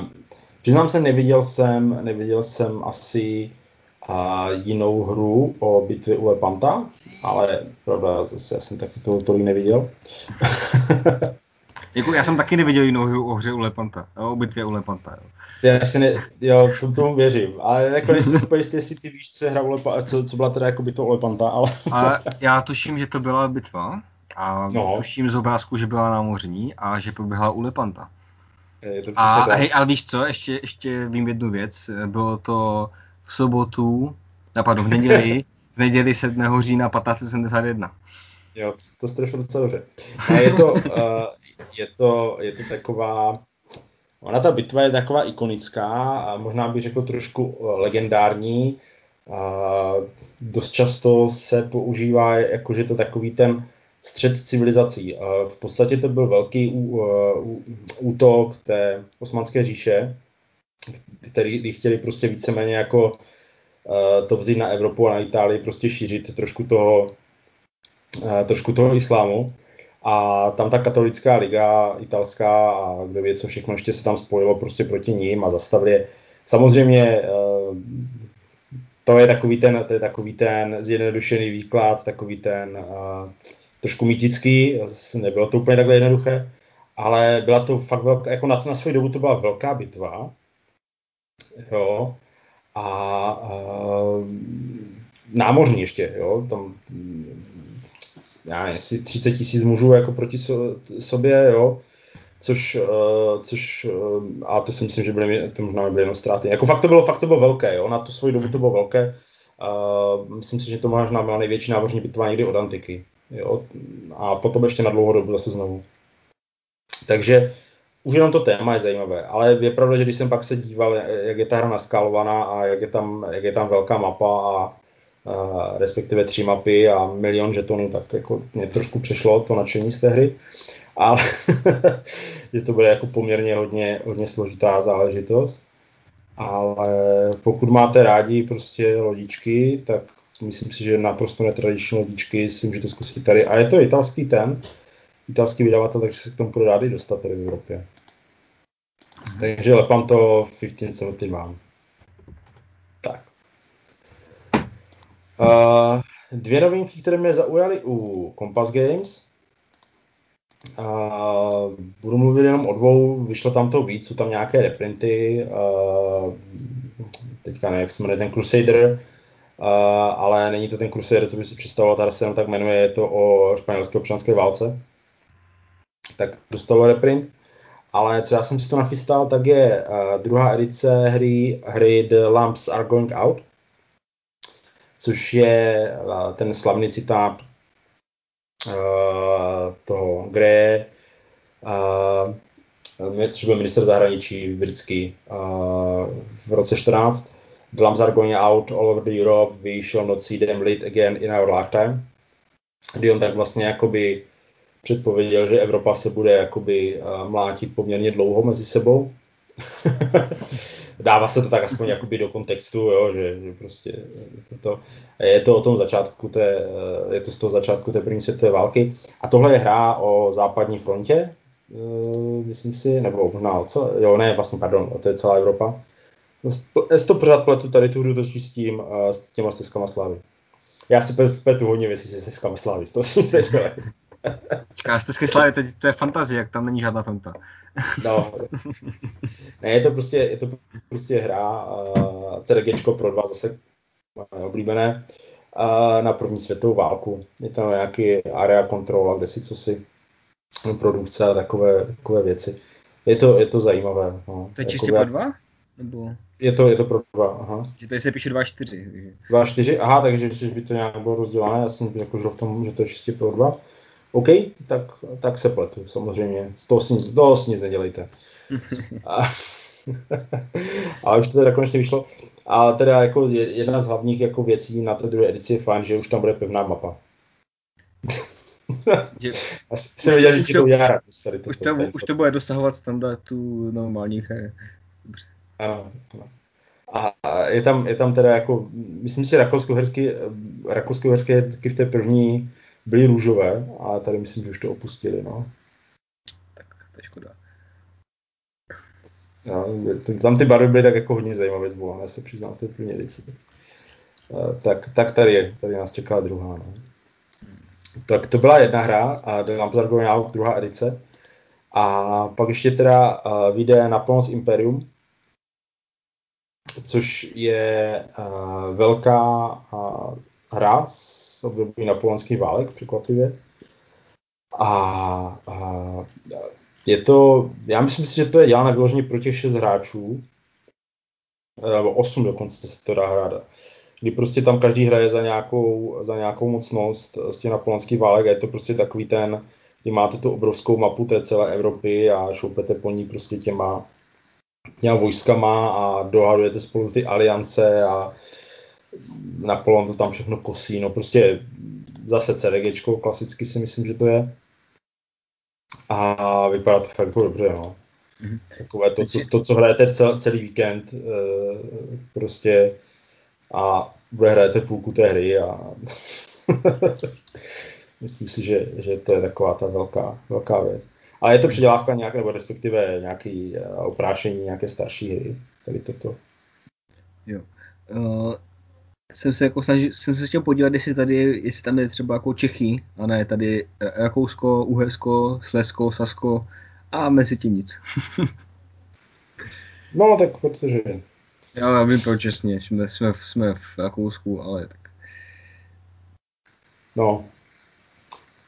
přiznám se, neviděl jsem, neviděl jsem asi a jinou hru o bitvě u Lepanta, ale pravda, zase já jsem taky toho tolik neviděl. Jako já jsem taky neviděl jinou hru o hře u Lepanta, o bitvě u Lepanta. Jo. Já si ne, jo, to, tomu věřím, ale jako nejsi úplně jistý, jestli ty víš, co hra u Lepanta, co, co byla teda jako bitva u Lepanta, ale... ale já tuším, že to byla bitva a no. tuším z obrázku, že byla námořní a že proběhla u Lepanta. Je to a hej, ale víš co, ještě, ještě vím jednu věc, bylo to v sobotu, napadlo v neděli, v neděli 7. října 1571. Jo, to jste docela dobře. A je to, uh, je to, je to taková, ona ta bitva je taková ikonická a možná bych řekl trošku eh, legendární. Uh, dost často se používá, jako že to takový ten střed civilizací. Uh, v podstatě to byl velký ú, uh, útok té osmanské říše, který chtěli prostě víceméně jako to vzít na Evropu a na Itálii, prostě šířit trošku toho, trošku toho islámu. A tam ta katolická liga italská a kdo ví, co všechno ještě se tam spojilo prostě proti ním a zastavili. Samozřejmě uh, to je takový ten, to je takový ten zjednodušený výklad, takový ten uh, trošku mýtický, nebylo to úplně takhle jednoduché, ale byla to fakt velká, jako na, na svou dobu to byla velká bitva, jo, a, a námořní ještě, jo, tam já nevím, 30 tisíc mužů jako proti so, sobě, jo, což, uh, což uh, a to si myslím, že byly, to možná byly jenom ztráty. Jako fakt to bylo, fakt to bylo velké, jo, na tu svoji dobu to bylo velké. Uh, myslím si, že to možná byla největší námořní bitva někdy od antiky. Jo, a potom ještě na dlouhou dobu zase znovu. Takže už jenom to téma je zajímavé, ale je pravda, že když jsem pak se díval, jak je ta hra naskalovaná a jak je tam, jak je tam velká mapa a, a respektive tři mapy a milion žetonů, tak jako mě trošku přešlo to nadšení z té hry, ale že to bude jako poměrně hodně, hodně složitá záležitost. Ale pokud máte rádi prostě lodičky, tak myslím si, že naprosto netradiční lodičky si můžete zkusit tady. A je to italský ten, italský vydavatel, takže se k tomu rádi dostat tady v Evropě. Takže Lepanto 1571. Uh, dvě novinky, které mě zaujaly u Compass Games. Uh, budu mluvit jenom o dvou, vyšlo tam to víc, jsou tam nějaké reprinty, uh, teďka nevím, jak se jmenuje ten Crusader, uh, ale není to ten Crusader, co by si představoval, tady se jenom tak jmenuje, je to o španělské občanské válce. tak dostalo reprint. Ale co já jsem si to nachystal, tak je uh, druhá edice hry, hry The Lamps Are Going Out, což je uh, ten slavný citát uh, toho uh, což byl minister zahraničí britský v roce 14. The Lamps Are Going Out all over the Europe, we shall not see them lit again in our lifetime. Kdy on tak vlastně jakoby předpověděl, že Evropa se bude jakoby eh, mlátit poměrně dlouho mezi sebou. Dává se to tak aspoň jakoby do kontextu, jo, že, že prostě je to, je to o tom začátku té, je to z toho začátku té první světové války. A tohle je hra o západní frontě, uh, myslím si, nebo možná o celé, jo ne, vlastně, pardon, to je celá Evropa. Já si to pořád pletu tady tu hru točí s tím, s těma stezkama slávy. Já si pletu hodně věcí se stezkama slávy, to si teď Čeká, stezky slávy, teď to je fantazie, jak tam není žádná fanta. no. Ne, je to prostě, je to prostě hra, uh, CDGčko pro dva zase oblíbené, uh, na první světovou válku. Je tam nějaký area control, kde si co si produkce a takové, takové věci. Je to, je to zajímavé. No. To je čistě pro dva? Nebo... Je to, je to pro dva, aha. Že tady se píše 2-4. 2-4, aha, takže že by to nějak bylo rozdělané, já jsem jako v tom, že to je čistě pro dva. OK, tak, tak se pletu, samozřejmě. Z toho si nic, toho si nic nedělejte. A, ale už to teda konečně vyšlo. A teda jako jedna z hlavních jako věcí na té druhé edici je fajn, že už tam bude pevná mapa. Je, Asi jsem věděl, že ti to udělá radost tady to, už, to, už to bude dosahovat standardů normálních her. Dobře. Ano, ano. A je tam, je tam teda jako, myslím si, rakousko-herské rakousko v té první byly růžové, a tady myslím, že už to opustili, no. Tak to je škoda. No, tam ty barvy byly tak jako hodně zajímavé zvolené, se přiznám v té první edici. Tak, tak tady je, tady nás čeká druhá. No. Tak to byla jedna hra a The Lamps Are druhá edice. A pak ještě teda uh, vyjde na pomoc Imperium, což je uh, velká uh, hra z období napoleonských válek, překvapivě. A, a je to, já myslím si, že to je dělané vyloženě pro těch šest hráčů, nebo osm dokonce se to dá hrát, kdy prostě tam každý hraje za nějakou, za nějakou mocnost z těch napoleonských válek a je to prostě takový ten, kdy máte tu obrovskou mapu té celé Evropy a šoupete po ní prostě těma, těma vojskama a dohadujete spolu ty aliance a Napoleon to tam všechno kosí, no prostě zase CDGčko, klasicky si myslím, že to je. A vypadá to fakt dobře, no. Mm-hmm. Takové to, co, to, co hrajete celý, celý víkend, e, prostě a bude hrajete půlku té hry a myslím si, že, že to je taková ta velká, velká věc. Ale je to předělávka nějak, nebo respektive nějaký uh, oprášení nějaké starší hry, tady toto. Jo. Uh, jsem se jako snažil, jsem se chtěl podívat, jestli tady, jestli tam je třeba jako Čechy, a ne tady Rakousko, Uhersko, Slesko, Sasko a mezi tím nic. no tak protože... Já vím proč čestně, jsme, jsme, jsme v Rakousku, ale tak. No,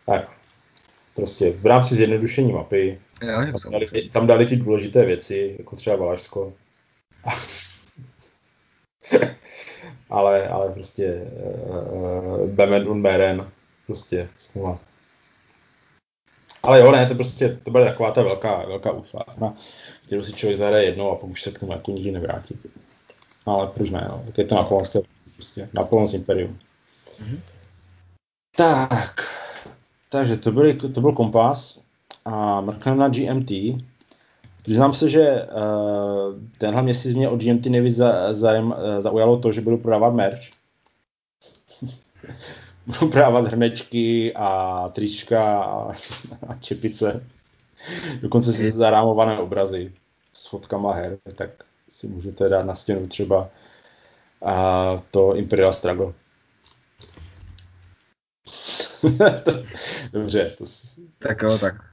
tak. Prostě v rámci zjednodušení mapy Já, tam, dali, tam dali ty důležité věci, jako třeba Valašsko. ale, ale prostě uh, Bemen und Beren, prostě smůla. Ale jo, ne, to prostě, to bude taková ta velká, velká útvarna, kterou si člověk zahraje jednou a pak už se k tomu jako nikdy nevrátí. No, ale proč ne, no, tak je to napoleonské, prostě, Napoleon's Imperium. Mm-hmm. Tak, takže to, byly, to byl kompas a mrkneme na GMT. Přiznám se, že uh, tenhle měsíc mě od GMT nejvíc za, zajem, uh, zaujalo to, že budu prodávat merch. budu prodávat hrnečky a trička a, a čepice. Dokonce si zarámované obrazy s fotkama her, tak si můžete dát na stěnu třeba a to Imperial Struggle. Dobře. To... Tak jo, tak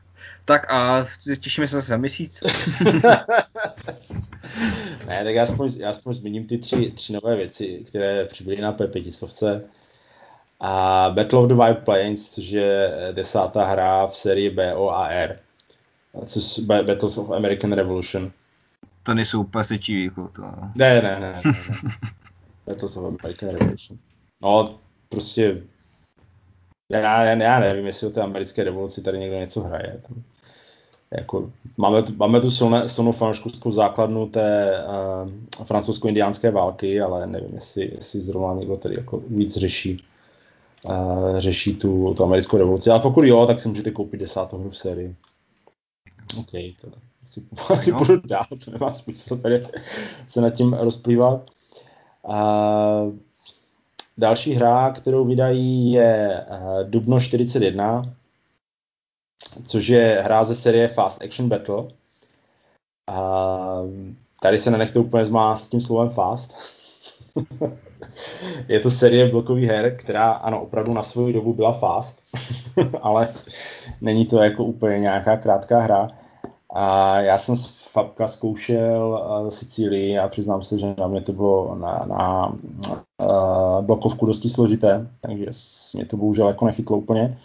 tak a těšíme se zase měsíc. ne, tak já aspoň, já aspoň zmíním ty tři, tři nové věci, které přibyly na P500. A Battle of the Wild Plains, což je desátá hra v sérii BOAR. což Battles of American Revolution. To nejsou úplně sečivý, jako to. Ne, ne, ne, ne, ne. Battles of American Revolution. No, prostě já, já, já nevím, jestli o té americké revoluci tady někdo něco hraje. Tam, jako, máme, tu, máme tu silné, silnou fanouškovskou základnu té uh, francouzsko-indiánské války, ale nevím, jestli, jestli zrovna někdo tady jako víc řeší, uh, řeší tu, tu americkou revoluci. Ale pokud jo, tak si můžete koupit desátou hru v sérii. OK, to asi no. půjdu dál, to nemá smysl tady se nad tím rozplývat. Uh, další hra, kterou vydají, je uh, Dubno 41, což je hra ze série Fast Action Battle. A tady se nenechte úplně zmást s tím slovem fast. je to série blokových her, která ano, opravdu na svou dobu byla fast, ale není to jako úplně nějaká krátká hra. A já jsem z Fabka zkoušel uh, Sicílii a přiznám se, že na mě to bylo na, na uh, blokovku dosti složité, takže mě to bohužel jako nechytlo úplně.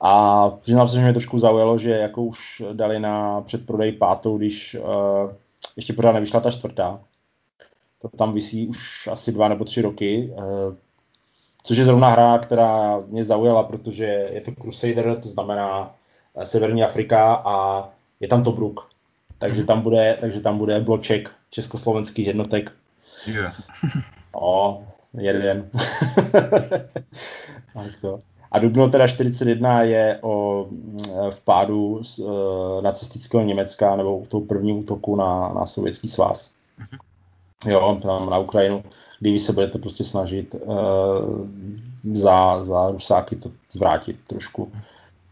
A přiznám se, že mě trošku zaujalo, že jako už dali na předprodej pátou, když uh, ještě pořád nevyšla ta čtvrtá. To tam visí už asi dva nebo tři roky, uh, což je zrovna hra, která mě zaujala, protože je to Crusader, to znamená uh, Severní Afrika a je tam Tobruk. Takže mhm. tam bude, takže tam bude bloček československých jednotek. Yeah. o, jeden. tak to. A Dubno teda 41 je o mm, vpádu z uh, nacistického Německa nebo toho první útoku na, na sovětský svaz. Mhm. Jo, tam na Ukrajinu, kdy se budete prostě snažit uh, za, za Rusáky to zvrátit trošku.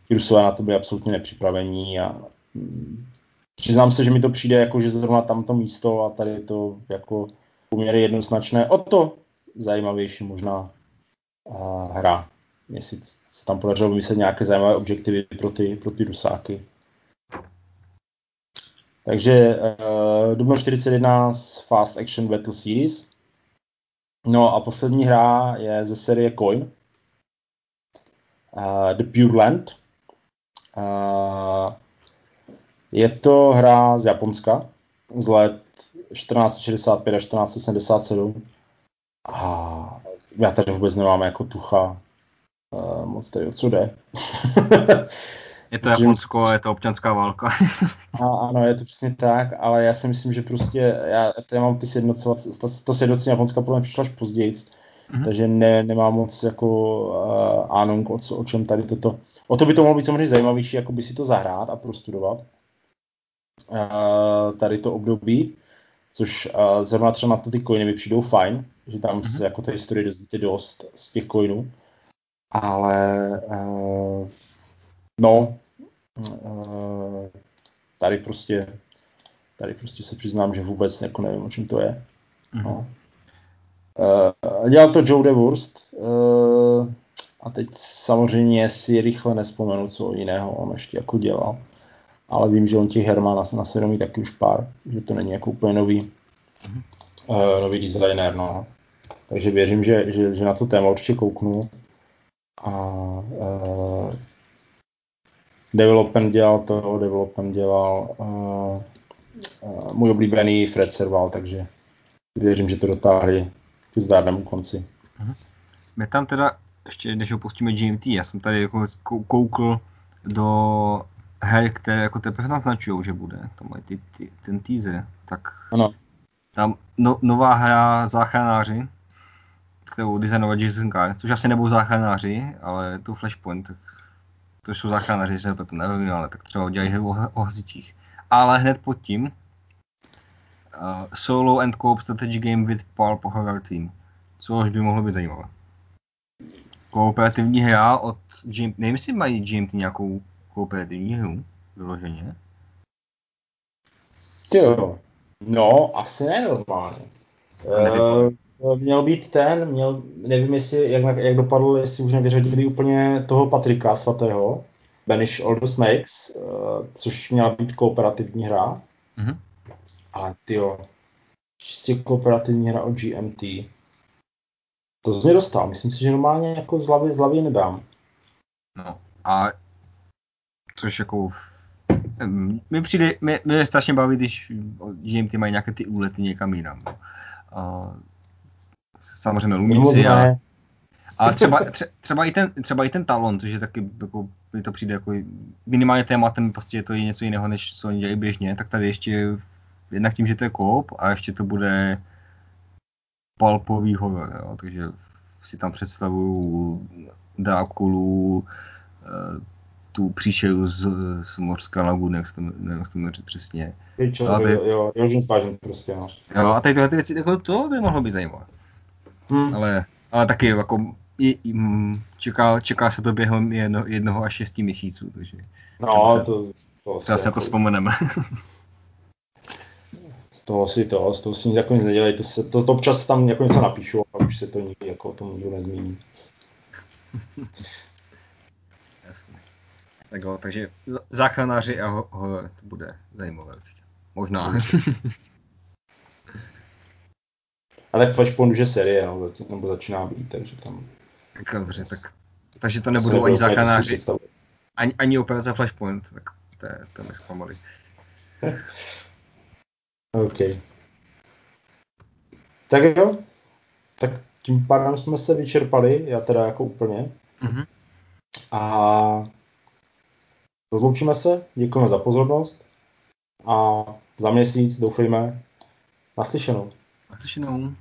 Ti Rusové na to byli absolutně nepřipravení a um, přiznám se, že mi to přijde jako, že zrovna tamto místo a tady to jako poměrně jednoznačné. O to zajímavější možná uh, hra jestli se tam podařilo vymyslet nějaké zajímavé objektivy pro ty, pro ty rusáky. Takže uh, Dubno 41 z Fast Action Battle Series. No a poslední hra je ze série Coin. Uh, The Pure Land. Uh, je to hra z Japonska z let 1465 a 1477. A já tady vůbec nemám jako tucha, Uh, moc tady o co jde. je to Japonsko, je to občanská válka. a, ano, je to přesně tak, ale já si myslím, že prostě já, já mám ty sjednocovat, to, to sjednocení Japonska podle mě přišlo až později, mm-hmm. takže ne, nemám moc jako uh, ánung, o, o čem tady toto. O to by to mohlo být samozřejmě zajímavější, jako by si to zahrát a prostudovat. Uh, tady to období, což uh, zrovna třeba na to ty coiny mi přijdou fajn, že tam mm-hmm. se jako té historie dozvíte dost z těch coinů ale uh, no, uh, tady prostě tady prostě se přiznám, že vůbec jako nevím, o čem to je. Mm-hmm. No. Uh, dělal to Joe DeWurst uh, a teď samozřejmě si rychle nespomenu, co jiného on ještě jako dělal. Ale vím, že on těch her má na, na svědomí taky už pár, že to není jako úplně nový, mm-hmm. uh, nový designer, no. Takže věřím, že, že, že na to téma určitě kouknu a uh, development dělal to, development dělal uh, uh, můj oblíbený Fred Serval, takže věřím, že to dotáhli k zdárnému konci. Mhm. My tam teda, ještě než opustíme GMT, já jsem tady jako koukl do her, které jako teprve naznačují, že bude. Tam mají ty, ty, ten teaser. Tak ano. tam no, nová hra Záchranáři, kterou designovat Jason Carr, což asi nebudou záchranáři, ale tu Flashpoint, to jsou záchranáři, že to nevím, ale tak třeba udělají hru o, hasičích. Ale hned pod tím uh, Solo and Co-op Strategy Game with Pulp Horror Team, což by mohlo být zajímavé. Kooperativní hra od GMT, nevím, jestli mají GMT nějakou kooperativní hru, vyloženě. Jo, no, asi ne normálně. Uh, měl být ten, měl, nevím, jestli, jak, jak dopadl, jestli už nevyřadili úplně toho Patrika svatého, Banish All the Snakes, uh, což měla být kooperativní hra. Mm-hmm. Ale tyjo, čistě kooperativní hra od GMT. To z mě dostal, myslím si, že normálně jako z hlavy, z hlavy nedám. No a což jako mi přijde, mě, mě strašně baví, když ty mají nějaké ty úlety někam jinam. No. A, samozřejmě lumíci, ale, ale třeba, třeba, i ten, třeba i ten talon, což je taky, jako, mi to přijde jako minimálně tématem, prostě je to něco jiného, než co oni dělají běžně, tak tady ještě jednak tím, že to je kop a ještě to bude palpový horor, jo, takže si tam představuju Drákulu, eh, tu příšeru z, z Mořské laguny, jak se to, nevím, jak to jmenuje přesně. Jo, jo, jo, prostě, no. Jo, a tady tyhle ty věci, jako to by mohlo být zajímavé. Hmm. Ale, ale taky jako mm, čeká, čeká se to během jedno, jednoho až šesti měsíců, takže no, se, to, to třeba se jako... to vzpomeneme. z toho si to, z toho si nic jako nic nedělej, to, se, to, to občas tam jako něco napíšu a už se to nikdy jako o tom nikdo nezmíní. Jasně. Tak jo, takže záchranáři a ho, ho, to bude zajímavé určitě. Možná. Ale Flashpoint už je seriál, nebo začíná být, takže tam... Tak dobře, tak, takže to nebudou ani záchranáři, ani, ani operace Flashpoint, tak to, je, to mi zklamali. OK. Tak jo, tak tím pádem jsme se vyčerpali, já teda jako úplně. Mm-hmm. A rozloučíme se, děkujeme za pozornost a za měsíc doufejme naslyšenou. Naslyšenou.